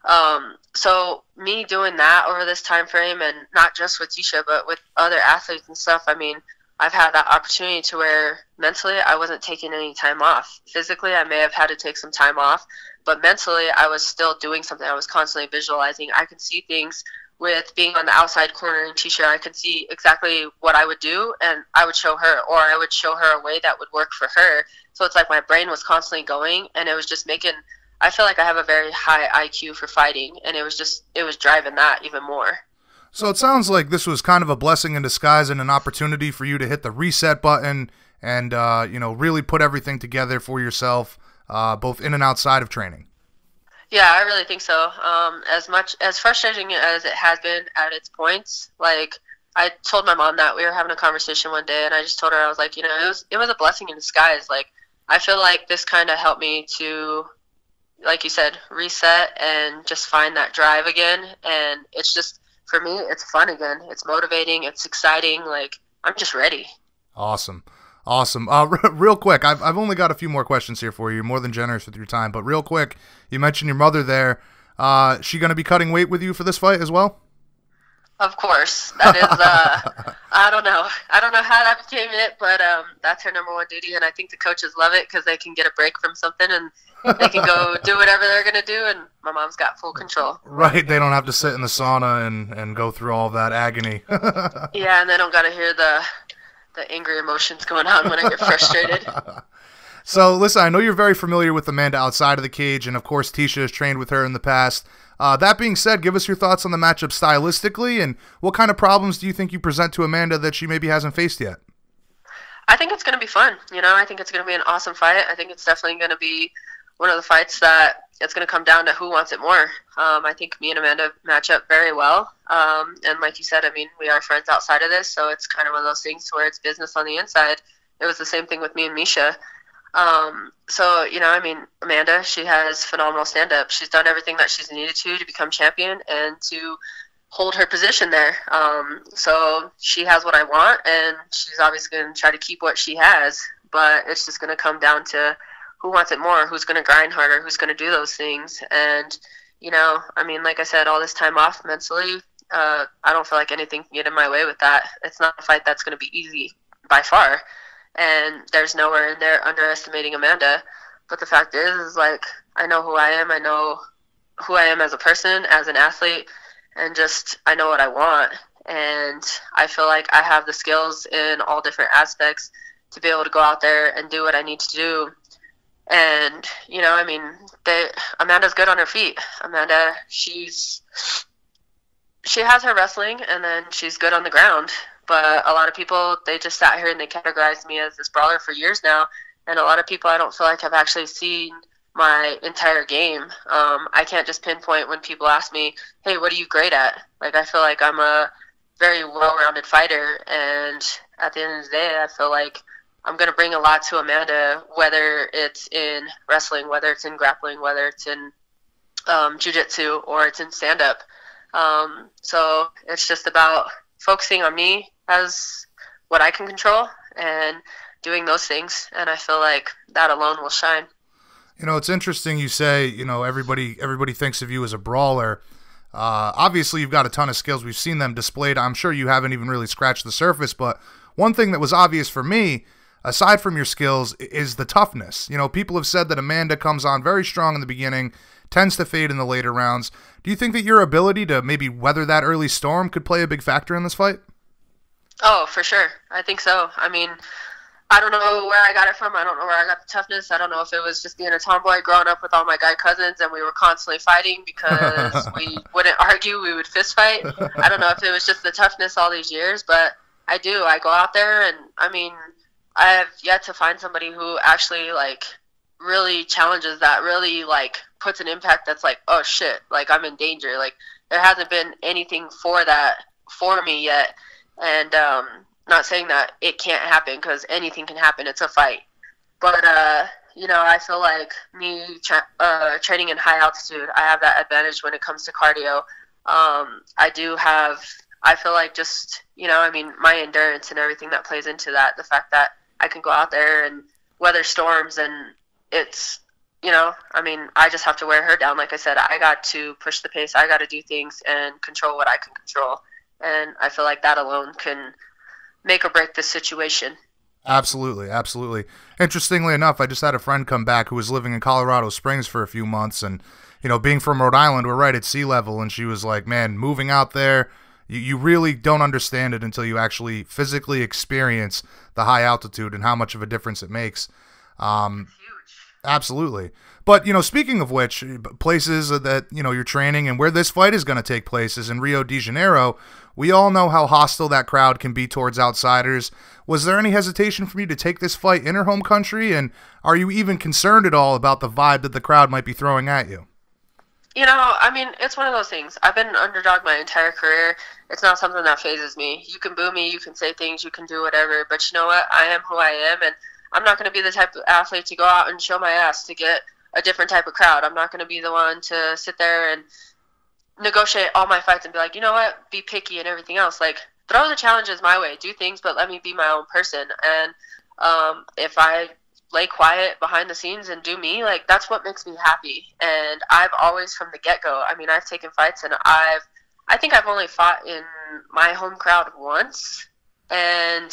um, so me doing that over this time frame, and not just with Tisha, but with other athletes and stuff. I mean, I've had that opportunity to where mentally I wasn't taking any time off. Physically, I may have had to take some time off, but mentally I was still doing something. I was constantly visualizing. I could see things with being on the outside corner in Tisha i could see exactly what i would do and i would show her or i would show her a way that would work for her so it's like my brain was constantly going and it was just making i feel like i have a very high iq for fighting and it was just it was driving that even more so it sounds like this was kind of a blessing in disguise and an opportunity for you to hit the reset button and uh, you know really put everything together for yourself uh, both in and outside of training yeah, I really think so. Um, as much as frustrating as it has been at its points, like I told my mom that we were having a conversation one day, and I just told her I was like, you know, it was it was a blessing in disguise. Like I feel like this kind of helped me to, like you said, reset and just find that drive again. And it's just for me, it's fun again. It's motivating. It's exciting. Like I'm just ready. Awesome. Awesome. Uh, r- real quick, I've, I've only got a few more questions here for you. You're more than generous with your time, but real quick, you mentioned your mother there. Uh, she going to be cutting weight with you for this fight as well? Of course. That is, uh, I don't know. I don't know how that became it, but um, that's her number one duty, and I think the coaches love it because they can get a break from something and they can go do whatever they're going to do, and my mom's got full control. Right. They don't have to sit in the sauna and, and go through all that agony. yeah, and they don't got to hear the the angry emotions going on when I get frustrated. so, listen, I know you're very familiar with Amanda outside of the cage, and of course, Tisha has trained with her in the past. Uh, that being said, give us your thoughts on the matchup stylistically, and what kind of problems do you think you present to Amanda that she maybe hasn't faced yet? I think it's going to be fun. You know, I think it's going to be an awesome fight. I think it's definitely going to be one of the fights that it's going to come down to who wants it more. Um, I think me and Amanda match up very well. Um, and like you said, I mean, we are friends outside of this, so it's kind of one of those things where it's business on the inside. It was the same thing with me and Miesha. Um, so, you know, I mean, Amanda, she has phenomenal stand up. She's done everything that she's needed to to become champion and to hold her position there. Um, so she has what I want, and she's obviously going to try to keep what she has. But it's just going to come down to who wants it more, who's going to grind harder, who's going to do those things. And, you know, I mean, like I said, all this time off mentally, uh, I don't feel like anything can get in my way with that. It's not a fight that's going to be easy by far. And there's nowhere in there underestimating Amanda. But the fact is, is like, I know who I am. I know who I am as a person, as an athlete, and just I know what I want. And I feel like I have the skills in all different aspects to be able to go out there and do what I need to do and you know, I mean, they Amanda's good on her feet. Amanda, she's she has her wrestling, and then she's good on the ground. But a lot of people, they just sat here and they categorized me as this brawler for years now. And a lot of people, I don't feel like have actually seen my entire game. Um, I can't just pinpoint when people ask me, "Hey, what are you great at?" Like I feel like I'm a very well-rounded fighter, and at the end of the day, I feel like I'm going to bring a lot to Amanda, whether it's in wrestling, whether it's in grappling, whether it's in um, jujitsu, or it's in stand up. Um, so it's just about focusing on me as what I can control and doing those things. And I feel like that alone will shine. You know, it's interesting you say, you know, everybody everybody thinks of you as a brawler. Uh, obviously, you've got a ton of skills. We've seen them displayed. I'm sure you haven't even really scratched the surface. But one thing that was obvious for me aside from your skills, is the toughness. You know, people have said that Amanda comes on very strong in the beginning, tends to fade in the later rounds. Do you think that your ability to maybe weather that early storm could play a big factor in this fight? Oh, for sure. I think so. I mean, I don't know where I got it from. I don't know where I got the toughness. I don't know if it was just being a tomboy growing up with all my guy cousins and we were constantly fighting because we wouldn't argue, we would fist fight. I don't know if it was just the toughness all these years, but I do. I go out there and I mean, I have yet to find somebody who actually like really challenges that, really like puts an impact that's like, oh shit, like I'm in danger. Like there hasn't been anything for that for me yet, and um, not saying that it can't happen because anything can happen. It's a fight, but uh, you know, I feel like me tra- uh, training in high altitude, I have that advantage when it comes to cardio. Um, I do have, I feel like just, you know, I mean, my endurance and everything that plays into that, the fact that I can go out there and weather storms and it's, you know, I mean, I just have to wear her down. Like I said, I got to push the pace, I got to do things and control what I can control. And I feel like that alone can make or break this situation. Absolutely, absolutely. Interestingly enough, I just had a friend come back who was living in Colorado Springs for a few months, and you know, being from Rhode Island, we're right at sea level, and she was like, "Man, moving out there, you, you really don't understand it until you actually physically experience the high altitude and how much of a difference it makes." Um, absolutely. But you know, speaking of which, places that you know you're training and where this fight is going to take place is in Rio de Janeiro. We all know how hostile that crowd can be towards outsiders. Was there any hesitation for you to take this fight in her home country? And are you even concerned at all about the vibe that the crowd might be throwing at you? You know, I mean, it's one of those things. I've been an underdog my entire career. It's not something that phases me. You can boo me, you can say things, you can do whatever, but you know what? I am who I am, and I'm not going to be the type of athlete to go out and show my ass to get a different type of crowd. I'm not going to be the one to sit there and negotiate all my fights and be like, you know what, be picky and everything else. Like, throw the challenges my way, do things, but let me be my own person. And um, if I lay quiet behind the scenes and do me, like that's what makes me happy. And I've always, from the get go, I mean, I've taken fights and I've, I think I've only fought in my home crowd once, and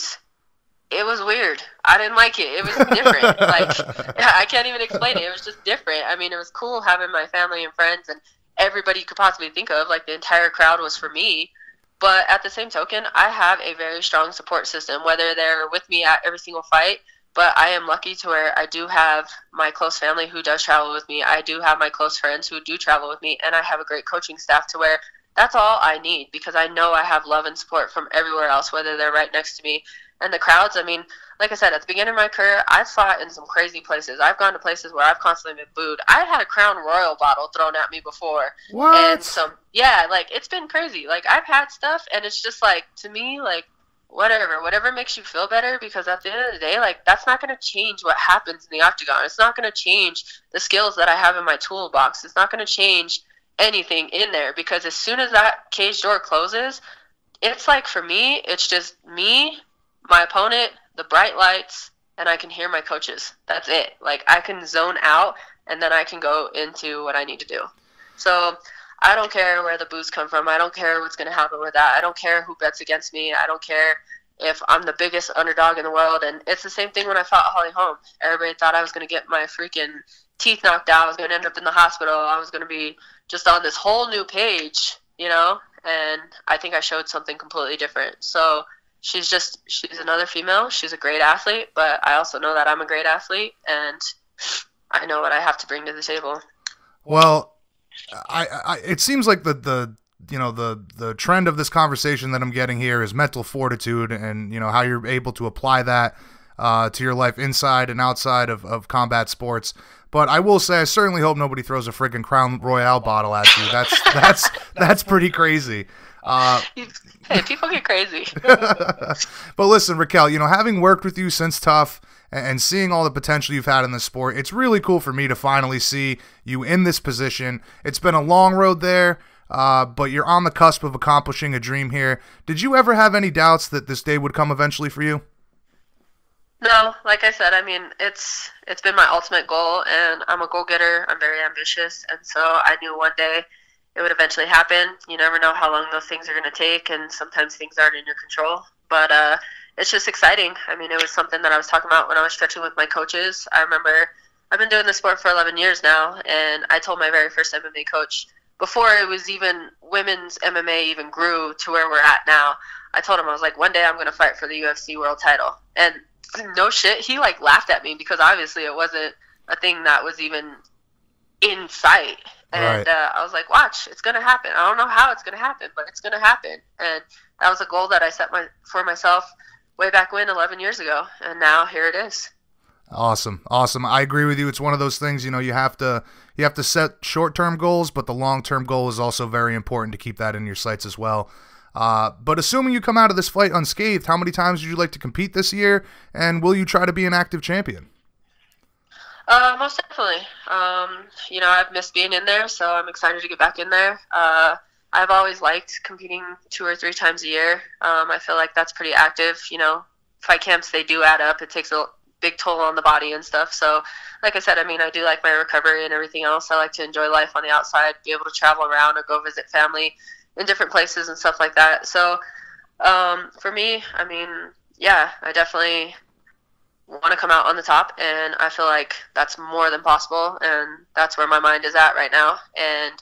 it was weird. I didn't like it. It was different. like I can't even explain it. It was just different. I mean, it was cool having my family and friends and everybody you could possibly think of. Like the entire crowd was for me. But at the same token, I have a very strong support system, whether they're with me at every single fight. But I am lucky to where I do have my close family who does travel with me. I do have my close friends who do travel with me. And I have a great coaching staff to where that's all I need because I know I have love and support from everywhere else, whether they're right next to me. And the crowds, I mean, like I said, at the beginning of my career, I've fought in some crazy places. I've gone to places where I've constantly been booed. I've had a Crown Royal bottle thrown at me before. What? And some, yeah, like it's been crazy. Like I've had stuff, and it's just like to me, like whatever, whatever makes you feel better. Because at the end of the day, like that's not gonna change what happens in the octagon. It's not gonna change the skills that I have in my toolbox. It's not gonna change anything in there because as soon as that cage door closes, it's like for me, it's just me, my opponent, the bright lights, and I can hear my coaches. That's it. Like I can zone out and then I can go into what I need to do. So I don't care where the booze come from. I don't care what's going to happen with that. I don't care who bets against me. I don't care if I'm the biggest underdog in the world. And it's the same thing when I fought Holly Holm. Everybody thought I was going to get my freaking teeth knocked out. I was going to end up in the hospital. I was going to be just on this whole new page, you know? And I think I showed something completely different. So she's just she's another female. She's a great athlete, but I also know that I'm a great athlete and I know what I have to bring to the table. Well, I, I it seems like the the you know the the trend of this conversation that I'm getting here is mental fortitude and you know how you're able to apply that uh, to your life inside and outside of, of combat sports. But I will say, I certainly hope nobody throws a friggin' Crown Royal bottle at you. That's that's that's pretty crazy. Uh, hey, people get crazy. but listen, Raquel, you know, having worked with you since TUF and seeing all the potential you've had in the sport, it's really cool for me to finally see you in this position. It's been a long road there, uh, but you're on the cusp of accomplishing a dream here. Did you ever have any doubts that this day would come eventually for you? No, like I said, I mean it's it's been my ultimate goal, and I'm a goal getter. I'm very ambitious, and so I knew one day it would eventually happen. You never know how long those things are going to take, and sometimes things aren't in your control. But uh, it's just exciting. I mean, it was something that I was talking about when I was stretching with my coaches. I remember I've been doing this sport for 11 years now, and I told my very first MMA coach before it was even women's MMA even grew to where we're at now. I told him I was like, one day I'm going to fight for the UFC world title, and no shit, he like laughed at me because obviously it wasn't a thing that was even in sight. And Right. uh, I was like, watch, it's gonna happen. I don't know how it's gonna happen, but it's gonna happen. And that was a goal that I set my for myself way back when, 11 years ago, and now here it is. Awesome, awesome. I agree with you. It's one of those things. You know, you have to you have to set short term goals, but the long term goal is also very important to keep that in your sights as well. Uh, but assuming you come out of this fight unscathed, how many times would you like to compete this year? And will you try to be an active champion? Uh, most definitely. Um, you know, I've missed being in there, so I'm excited to get back in there. Uh, I've always liked competing two or three times a year. Um, I feel like that's pretty active. You know, fight camps they do add up. It takes a big toll on the body and stuff. So, like I said, I mean, I do like my recovery and everything else. I like to enjoy life on the outside, be able to travel around or go visit family in different places and stuff like that. So, um, for me, I mean, yeah, I definitely want to come out on the top, and I feel like that's more than possible, and that's where my mind is at right now. And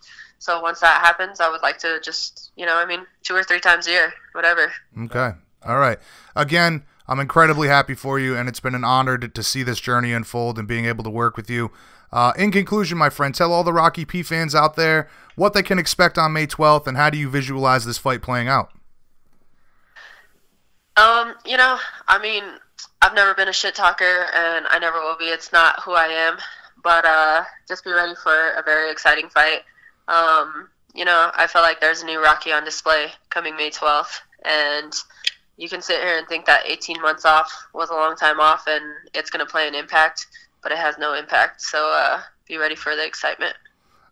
so once that happens, I would like to just, you know, I mean, two or three times a year, whatever. Okay. All right. Again, I'm incredibly happy for you, and it's been an honor to, to see this journey unfold and being able to work with you. Uh, in conclusion, my friend, tell all the Rocky P fans out there what they can expect on May 12th, and how do you visualize this fight playing out? Um, you know, I mean, I've never been a shit talker, and I never will be. It's not who I am. But uh, just be ready for a very exciting fight. Um, you know, I feel like there's a new Rocky on display coming May 12th, and you can sit here and think that 18 months off was a long time off, and it's going to play an impact, but it has no impact. So uh, be ready for the excitement.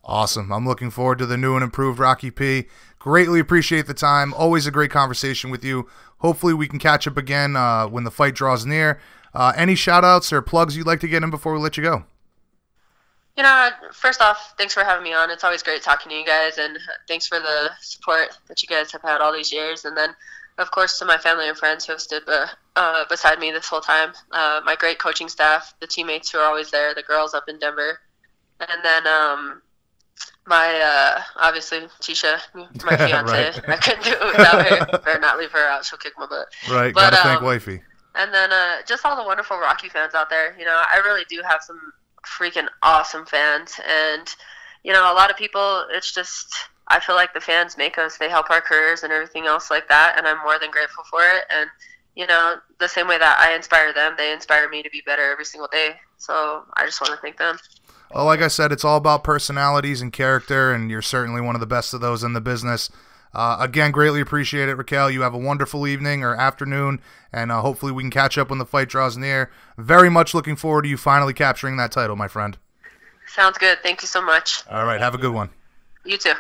Awesome. I'm looking forward to the new and improved Rocky P. Greatly appreciate the time. Always a great conversation with you. Hopefully, we can catch up again uh, when the fight draws near. Uh, any shout outs or plugs you'd like to get in before we let you go? You know, first off, thanks for having me on. It's always great talking to you guys, and thanks for the support that you guys have had all these years. And then, of course, to my family and friends who have stood uh, beside me this whole time, uh, my great coaching staff, the teammates who are always there, the girls up in Denver, and then um, my uh, obviously Tisha, my fiance. right. I couldn't do it without her. Better not leave her out; she'll kick my butt. Right, but, gotta um, thank wifey. And then uh, just all the wonderful Rocky fans out there. You know, I really do have some freaking awesome fans, and you know, a lot of people. It's just I feel like the fans make us. They help our careers and everything else like that, and I'm more than grateful for it. And you know, the same way that I inspire them, they inspire me to be better every single day. So I just want to thank them. Well, like I said, it's all about personalities and character, and you're certainly one of the best of those in the business. Uh, again, greatly appreciate it, Raquel. You have a wonderful evening or afternoon, and uh, hopefully we can catch up when the fight draws near. Very much looking forward to you finally capturing that title, my friend. Sounds good. Thank you so much. All right. Have a good one. You too.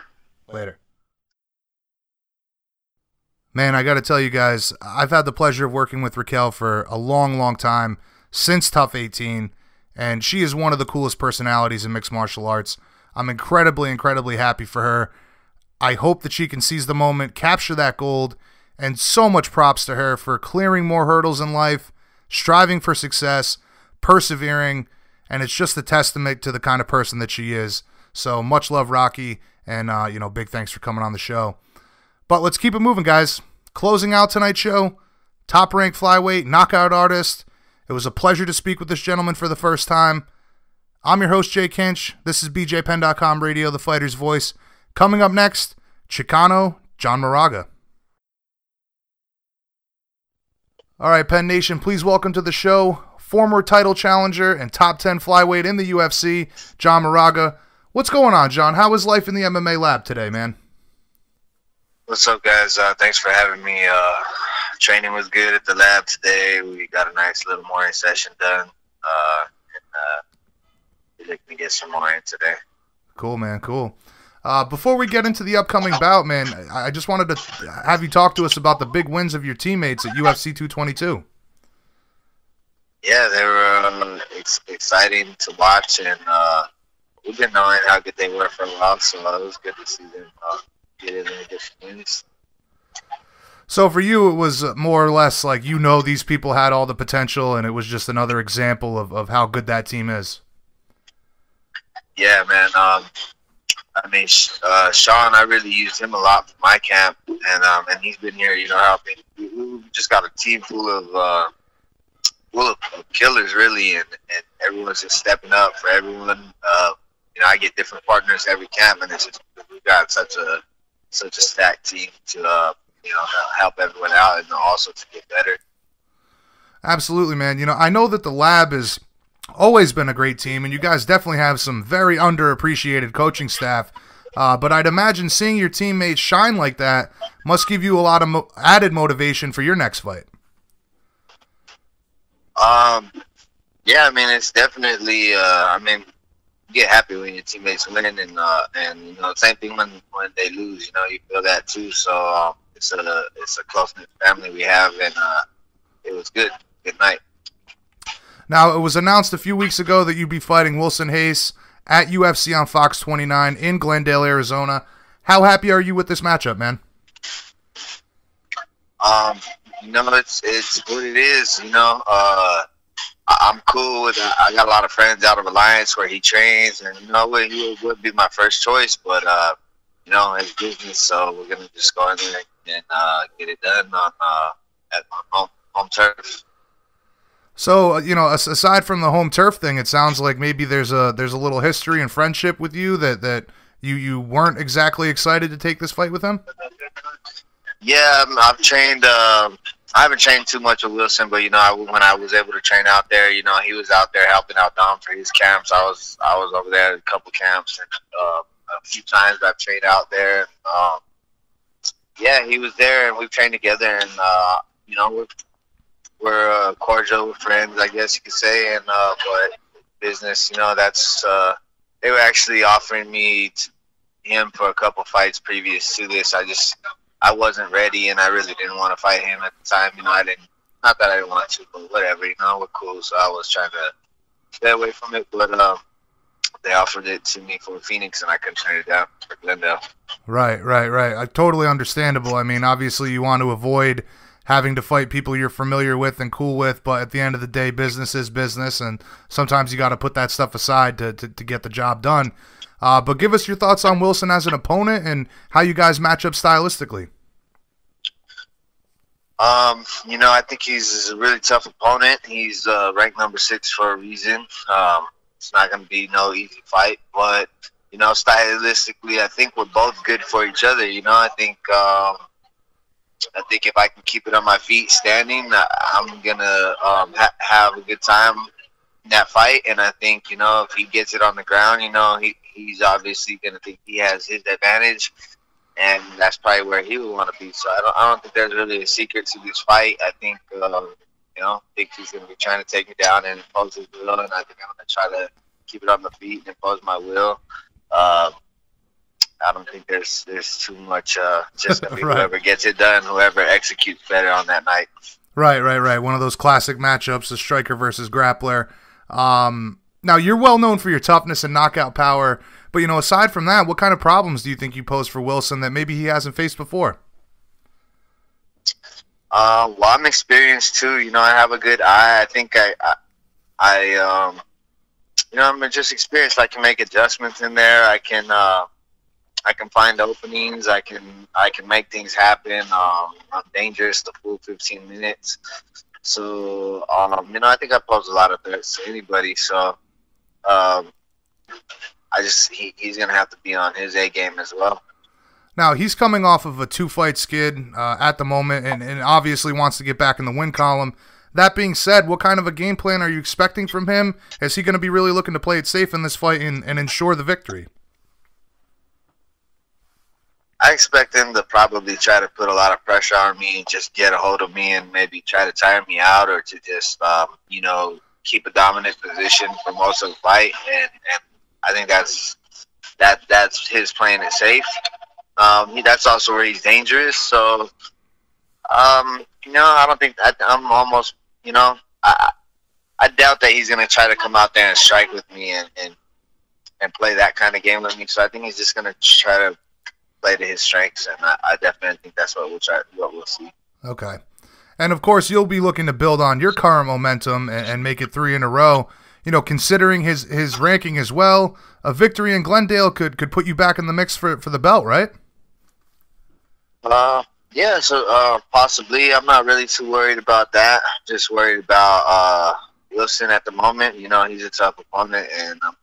Later. Man, I got to tell you guys, I've had the pleasure of working with Raquel for a long, long time since TUF 18 and she is one of the coolest personalities in mixed martial arts. I'm incredibly, incredibly happy for her. I hope that she can seize the moment, capture that gold, and so much props to her for clearing more hurdles in life, striving for success, persevering, and it's just a testament to the kind of person that she is. So much love, Rocky, and uh, you know, big thanks for coming on the show. But let's keep it moving, guys. Closing out tonight's show, top ranked flyweight, knockout artist, it was a pleasure to speak with this gentleman for the first time. I'm your host, Jay Kinch. This is BJPenn.com Radio, the fighter's voice. Coming up next, Chicano John Moraga. All right, Penn Nation, please welcome to the show former title challenger and top 10 flyweight in the UFC, John Moraga. What's going on, John? How is life in the MMA lab today, man? What's up, guys? Uh, thanks for having me. Uh, training was good at the lab today. We got a nice little morning session done. Uh, and, uh, we're looking to get some more in today. Cool, man. Cool. Uh, before we get into the upcoming bout, man, I just wanted to have you talk to us about the big wins of your teammates at UFC 222. Yeah, they were um, ex- exciting to watch, and uh, we've been knowing how good they were for a while, so it was good to see them uh, get in wins. So for you, it was more or less like you know these people had all the potential, and it was just another example of, of how good that team is. Yeah, man. Um, I mean, uh, Sean, I really used him a lot for my camp, and um, and he's been here, you know, helping. We just got a team full of uh, full of, killers, really, and, and everyone's just stepping up for everyone. Uh, you know, I get different partners every camp, and it's just we got such a such a stacked team to uh, you know, help everyone out and also to get better. Absolutely, man. You know, I know that the lab has always been a great team, and you guys definitely have some very underappreciated coaching staff. Uh, but I'd imagine seeing your teammates shine like that must give you a lot of mo- added motivation for your next fight. Um, Yeah, I mean it's definitely. Uh, I mean, get happy when your teammates win, and uh, and you know same thing when when they lose. You know, you feel that too. So um, it's a it's a close knit family we have, and uh, it was good. Good night. Now it was announced a few weeks ago that you'd be fighting Wilson Reis at UFC on Fox 29 in Glendale, Arizona. How happy are you with this matchup, man? Um, you know, it's it's what it is. You know, uh, I'm cool with. Uh, I got a lot of friends out of Alliance where he trains, and you know, he would be my first choice. But uh, you know, it's business, so we're gonna just go in there and uh, get it done on uh, at home, home turf. So uh, you know, aside from the home turf thing, it sounds like maybe there's a there's a little history and friendship with you that that you you weren't exactly excited to take this fight with him. Yeah, um, I've trained. Uh, I haven't trained too much with Wilson, but you know, I, when I was able to train out there, you know, he was out there helping out Dom for his camps. I was I was over there at a couple camps, and uh, a few times I've trained out there. Um, yeah, he was there, and we've trained together, and uh, you know, we're we're uh, cordial friends, I guess you could say. And uh, but business, you know, that's uh, they were actually offering me to, him for a couple fights previous to this. I just I wasn't ready, and I really didn't want to fight him at the time. You know, I didn't. Not that I didn't want to, but whatever. You know, we're cool. So I was trying to stay away from it, but um, they offered it to me for Phoenix, and I couldn't turn it down for Glendale. Right, right, right. I totally understandable. I mean, obviously, you want to avoid having to fight people you're familiar with and cool with, but at the end of the day, business is business, and sometimes you got to put that stuff aside to, to, to get the job done. Uh, but give us your thoughts on Wilson as an opponent and how you guys match up stylistically. Um, you know, I think he's a really tough opponent. He's uh, ranked number six for a reason. Um, it's not going to be no easy fight, but you know, stylistically, I think we're both good for each other. You know, I think um, I think if I can keep it on my feet standing, I'm gonna um, ha- have a good time in that fight. And I think you know if he gets it on the ground, you know he he's obviously gonna think he has his advantage, and that's probably where he would want to be. So I don't I don't think there's really a secret to this fight. I think um, you know I think he's gonna be trying to take me down and impose his will, and I think I'm gonna try to keep it on my feet and impose my will. Uh, I don't think there's there's too much. Uh, just right. whoever gets it done, whoever executes better on that night. Right, right, right. One of those classic matchups: the striker versus grappler. Um, now you're well known for your toughness and knockout power, but you know, aside from that, what kind of problems do you think you pose for Wilson that maybe he hasn't faced before? Uh, well, I'm experienced too. You know, I have a good eye. I think I, I, I um, you know, I'm just experienced. I can make adjustments in there. I can. Uh, I can find openings. I can I can make things happen. Um, I'm dangerous the full 15 minutes. So um, you know, I think I pose a lot of threats to anybody. So um, I just he, he's gonna have to be on his A game as well. Now he's coming off of a two fight skid uh, at the moment, and, and obviously wants to get back in the win column. That being said, what kind of a game plan are you expecting from him? Is he going to be really looking to play it safe in this fight and, and ensure the victory? I expect him to probably try to put a lot of pressure on me just get a hold of me and maybe try to tire me out or to just, um, you know, keep a dominant position for most of the fight. And, and I think that's that that's his playing it safe. Um, that's also where he's dangerous. So, um, you know, I don't think I, I'm almost, you know, I, I doubt that he's going to try to come out there and strike with me and, and and play that kind of game with me. So I think he's just going to try to play to his strengths, and I, I definitely think that's what we'll try, what we'll see. Okay, and of course you'll be looking to build on your current momentum and, and make it three in a row. You know, considering his his ranking as well, a victory in Glendale could could put you back in the mix for for the belt, right? Uh, yeah, so uh, possibly. I'm not really too worried about that. Just worried about uh, Wilson at the moment. You know, he's a tough opponent, and I'm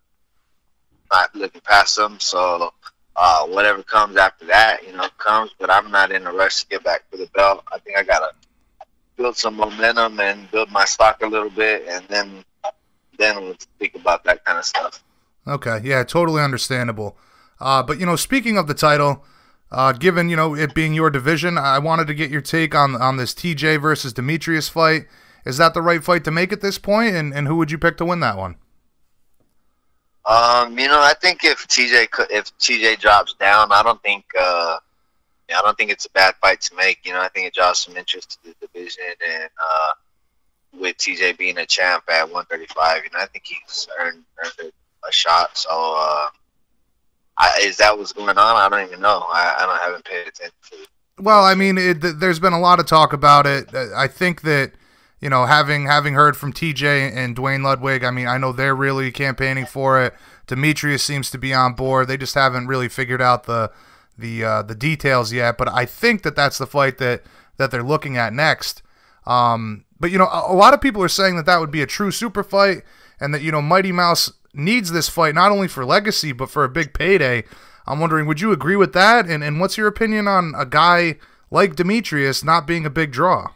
not looking past him. So uh, whatever comes after that, you know, comes. But I'm not in a rush to get back to the belt. I think I gotta build some momentum and build my stock a little bit, and then then we'll speak about that kind of stuff. Okay, yeah, totally understandable. Uh, but you know, speaking of the title, uh, given you know it being your division, I wanted to get your take on on this TJ versus Demetrious fight. Is that the right fight to make at this point? And and who would you pick to win that one? Um, you know, I think if TJ if TJ drops down, I don't think uh, I don't think it's a bad fight to make. You know, I think it draws some interest to the division, and uh, with TJ being a champ at 135, you know, I think he's earned earned a shot. So, uh, I, is that what's going on? I don't even know. I, I don't haven't paid attention. Well, I mean, it, there's been a lot of talk about it. I think that you know, having having heard from TJ and Duane Ludwig, I mean, I know they're really campaigning for it. Demetrious seems to be on board. They just haven't really figured out the the uh, the details yet. But I think that that's the fight that that they're looking at next. Um, but you know, a, a lot of people are saying that that would be a true super fight, and that you know, Mighty Mouse needs this fight not only for legacy but for a big payday. I'm wondering, would you agree with that? And and what's your opinion on a guy like Demetrious not being a big draw?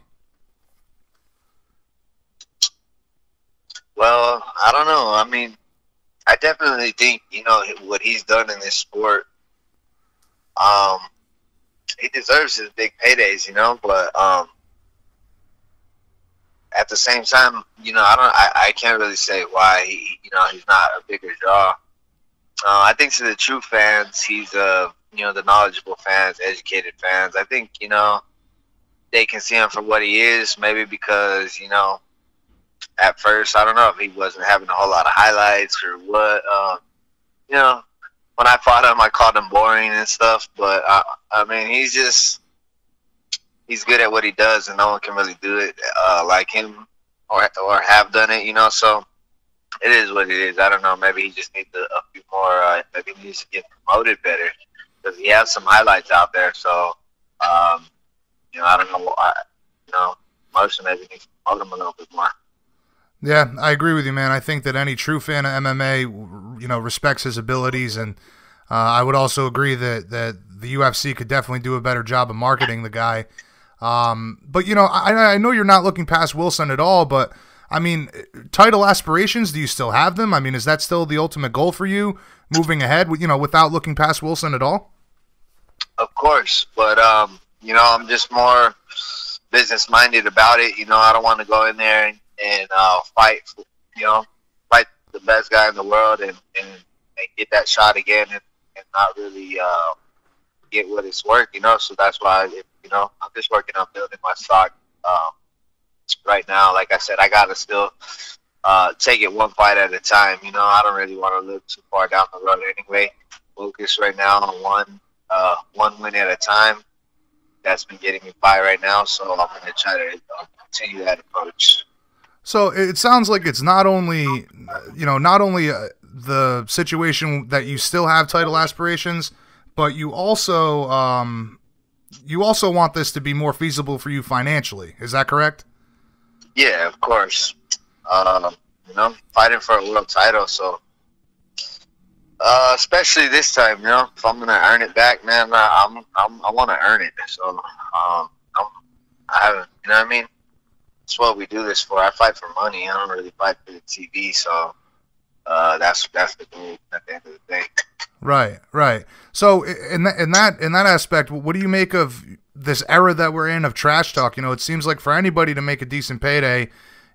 Well, I don't know. I mean, I definitely think you know what he's done in this sport. Um, he deserves his big paydays, you know. But um, at the same time, you know, I don't, I, I can't really say why he, you know, he's not a bigger draw. Uh, I think to the true fans, he's uh, you know, the knowledgeable fans, educated fans. I think you know they can see him for what he is. Maybe because you know at first. I don't know if he wasn't having a whole lot of highlights or what. Um, you know, when I fought him, I called him boring and stuff. But I, I mean, he's just he's good at what he does, and no one can really do it uh, like him or or have done it. You know, so it is what it is. I don't know. Maybe he just needs a, a few more. Uh, maybe he needs to get promoted better because he has some highlights out there. So, um, you know, I don't know. I, you know, Motion maybe needs to promote him a little bit more. Yeah, I agree with you, man. I think that any true fan of MMA, you know, respects his abilities, and uh, I would also agree that that the UFC could definitely do a better job of marketing the guy. Um, but you know, I, I know you're not looking past Wilson at all, but I mean, title aspirations, do you still have them? I mean, is that still the ultimate goal for you moving ahead? You know, without looking past Wilson at all? Of course, but um, you know, I'm just more business minded about it. You know, I don't want to go in there and and uh, fight, you know, fight the best guy in the world and, and, and get that shot again and, and not really uh, get what it's worth, you know. So that's why, you know, I'm just working on building my stock um, right now. Like I said, I got to still uh, take it one fight at a time. You know, I don't really want to look too far down the road anyway. Focus right now on one uh, one win at a time. That's been getting me by right now, so I'm to try to uh, continue that approach. So it sounds like it's not only, you know, not only uh, the situation that you still have title aspirations, but you also, um, you also want this to be more feasible for you financially. Is that correct? Yeah, of course. Um, you know, fighting for a world title, so uh, especially this time, you know, if I'm gonna earn it back, man, I'm, I'm I want to earn it. So, um, I'm, I you know what I mean? That's what we do this for. I fight for money. I don't really fight for the TV. So uh, that's that's the goal at the end of the day. Right, right. So in that in that in that aspect, what do you make of this era that we're in of trash talk? You know, it seems like for anybody to make a decent payday,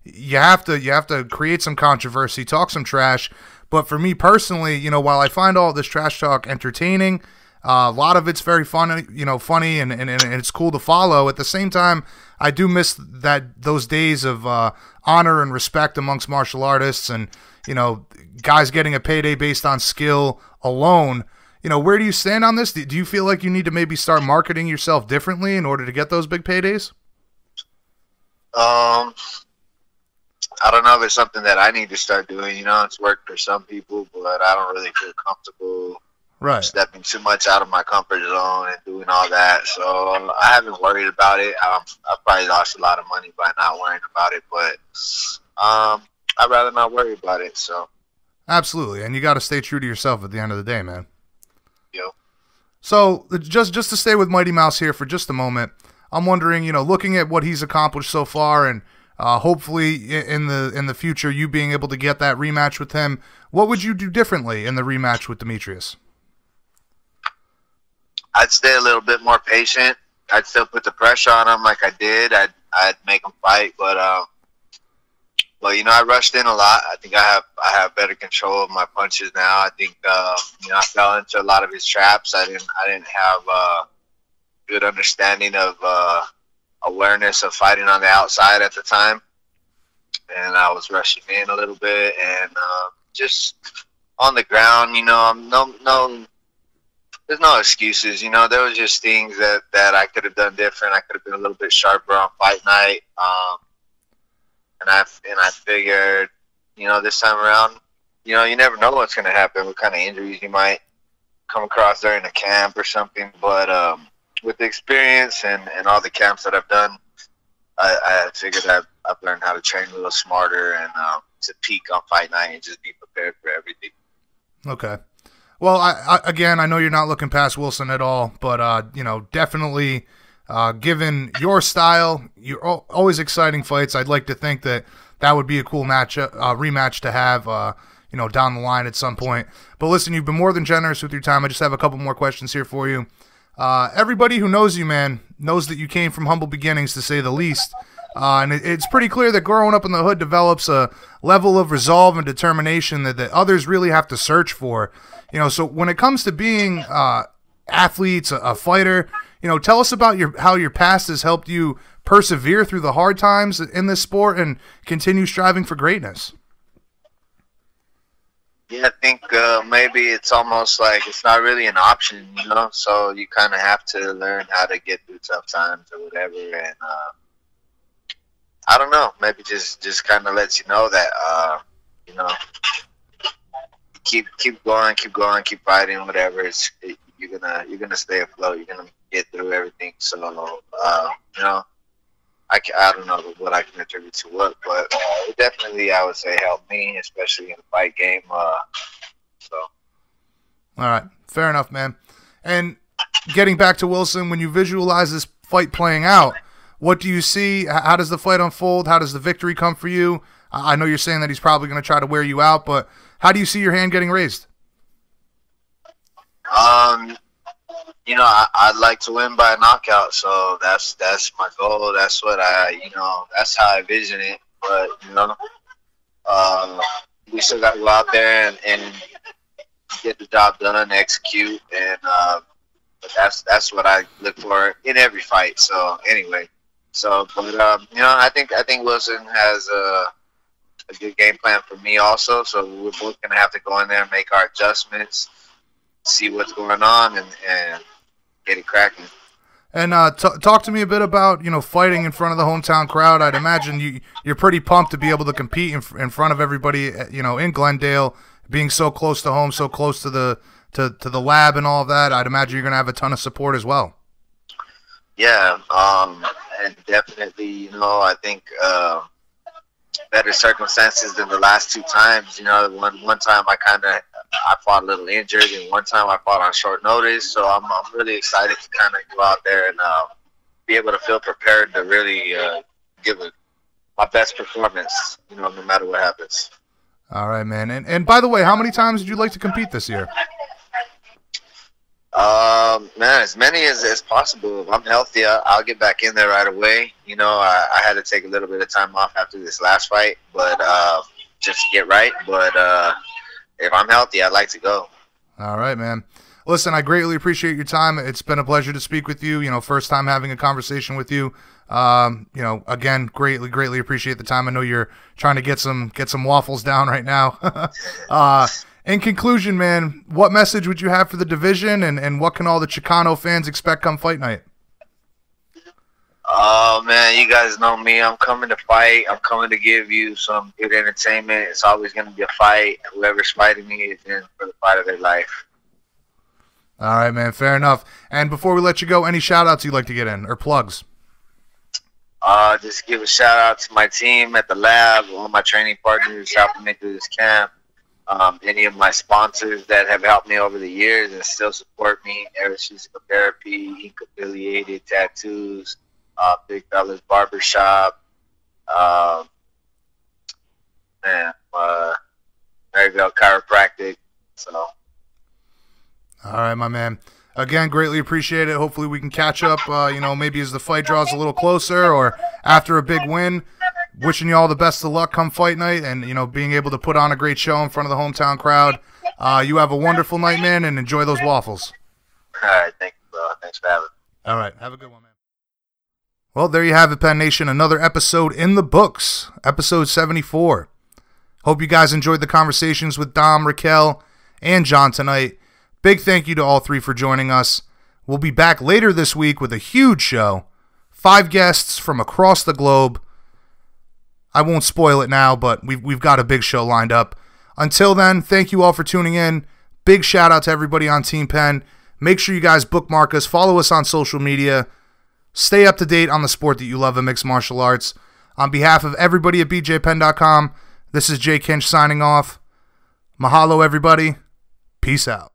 you have to you have to create some controversy, talk some trash. But for me personally, you know, while I find all this trash talk entertaining, uh, a lot of it's very funny, you know, funny and, and, and it's cool to follow. At the same time, I do miss that those days of uh, honor and respect amongst martial artists, and you know, guys getting a payday based on skill alone. You know, where do you stand on this? Do you feel like you need to maybe start marketing yourself differently in order to get those big paydays? Um, I don't know if it's something that I need to start doing. You know, it's worked for some people, but I don't really feel comfortable right. stepping too much out of my comfort zone and doing all that. So I haven't worried about it. Um, I probably lost a lot of money by not worrying about it, but um, I'd rather not worry about it. So absolutely, and you got to stay true to yourself at the end of the day, man. Yep. So just just to stay with Mighty Mouse here for just a moment, I'm wondering, you know, looking at what he's accomplished so far and. Uh, hopefully, in the in the future, you being able to get that rematch with him, what would you do differently in the rematch with Demetrious? I'd stay a little bit more patient. I'd still put the pressure on him like I did. I'd I'd make him fight, but um, but you know, I rushed in a lot. I think I have I have better control of my punches now. I think um, you know I fell into a lot of his traps. I didn't I didn't have uh, good understanding of uh, awareness of fighting on the outside at the time, and I was rushing in a little bit and uh, just on the ground. You know, I'm no no. There's no excuses, you know. There was just things that, that I could have done different. I could have been a little bit sharper on fight night. Um, and I and I figured, you know, this time around, you know, you never know what's going to happen, what kind of injuries you might come across during a camp or something. But um, with the experience and, and all the camps that I've done, I, I figured I've, I've learned how to train a little smarter and um, to peak on fight night and just be prepared for everything. Okay. Well, I, I, again, I know you're not looking past Wilson at all, but uh, you know, definitely uh, given your style, you're always exciting fights. I'd like to think that that would be a cool match, uh, rematch to have, uh, you know, down the line at some point. But listen, you've been more than generous with your time. I just have a couple more questions here for you. Uh, everybody who knows you, man, knows that you came from humble beginnings, to say the least. Uh, and it, it's pretty clear that growing up in the hood develops a level of resolve and determination that, that others really have to search for. You know, so when it comes to being uh, athletes, a, a fighter, you know, tell us about your how your past has helped you persevere through the hard times in this sport and continue striving for greatness. Yeah, I think uh, maybe it's almost like it's not really an option, you know. So you kind of have to learn how to get through tough times or whatever. And uh, I don't know, maybe just just kind of lets you know that uh, you know keep keep going, keep going, keep fighting, whatever. It's it, you're gonna you're gonna stay afloat. You're gonna get through everything. So uh, you know, I, I don't know what I can attribute to what, but uh, it definitely I would say helped me, especially in the fight game. Uh, so. All right, fair enough, man. And getting back to Wilson, when you visualize this fight playing out, what do you see? How does the fight unfold? How does the victory come for you? I know you're saying that he's probably going to try to wear you out, but how do you see your hand getting raised? Um, you know, I, I'd like to win by a knockout, so that's that's my goal. That's what I, you know, that's how I vision it. But you know, um, we still got to go out there and, and get the job done, execute, and uh, that's that's what I look for in every fight. So anyway, so but um, you know, I think I think Wilson has a a good game plan for me also. So we're both gonna have to go in there and make our adjustments see what's going on and, and get it cracking. And uh, t- talk to me a bit about you know fighting in front of the hometown crowd. I'd imagine you you're pretty pumped to be able to compete in, in front of everybody. Uh, you know in Glendale, being so close to home, so close to the to, to the lab and all of that. I'd imagine you're gonna have a ton of support as well. Yeah, um, and definitely, you know, I think uh, better circumstances than the last two times. You know, one one time I kind of I fought a little injured, and one time I fought on short notice. So I'm, I'm really excited to kind of go out there and uh, be able to feel prepared to really uh, give a, my best performance. You know, no matter what happens. All right, man. And and by the way, how many times would you like to compete this year? Um, man, as many as, as possible. If I'm healthy, I'll, I'll get back in there right away. You know, I, I, had to take a little bit of time off after this last fight, but uh, just to get right. But uh, if I'm healthy, I'd like to go. All right, man. Listen, I greatly appreciate your time. It's been a pleasure to speak with you. You know, first time having a conversation with you. Um, you know, again, greatly, greatly appreciate the time. I know you're trying to get some get some waffles down right now. uh, in conclusion, man, what message would you have for the division, and and what can all the Chicano fans expect come fight night? Oh man, you guys know me. I'm coming to fight. I'm coming to give you some good entertainment. It's always going to be a fight. Whoever's fighting me is in for the fight of their life. All right, man. Fair enough. And before we let you go, any shout outs you'd like to get in or plugs? Uh, just give a shout out to my team at the lab, all my training partners helping me through this camp. Um, any of my sponsors that have helped me over the years and still support me, Eris Physical Therapy, Ink Affiliated Tattoos, uh, Big Fellas Barbershop, um, man, uh, Maryvale Chiropractic. So. All right, my man. Again, greatly appreciate it. Hopefully, we can catch up. Uh, you know, maybe as the fight draws a little closer, or after a big win. Wishing you all the best of luck come fight night, and you know being able to put on a great show in front of the hometown crowd. Uh, you have a wonderful night, man, and enjoy those waffles. All right, thank you, bro. Thanks for having me. All right, have a good one, man. Well, there you have it, Penn Nation. Another episode in the books, episode 74. Hope you guys enjoyed the conversations with Dom, Raquel, and John tonight. Big thank you to all three for joining us. We'll be back later this week with a huge show. Five guests from across the globe. I won't spoil it now, but we've, we've got a big show lined up. Until then, thank you all for tuning in. Big shout out to everybody on Team Penn. Make sure you guys bookmark us, follow us on social media. Stay up to date on the sport that you love in mixed martial arts. On behalf of everybody at bjpenn.com, this is Jay Kinch signing off. Mahalo, everybody. Peace out.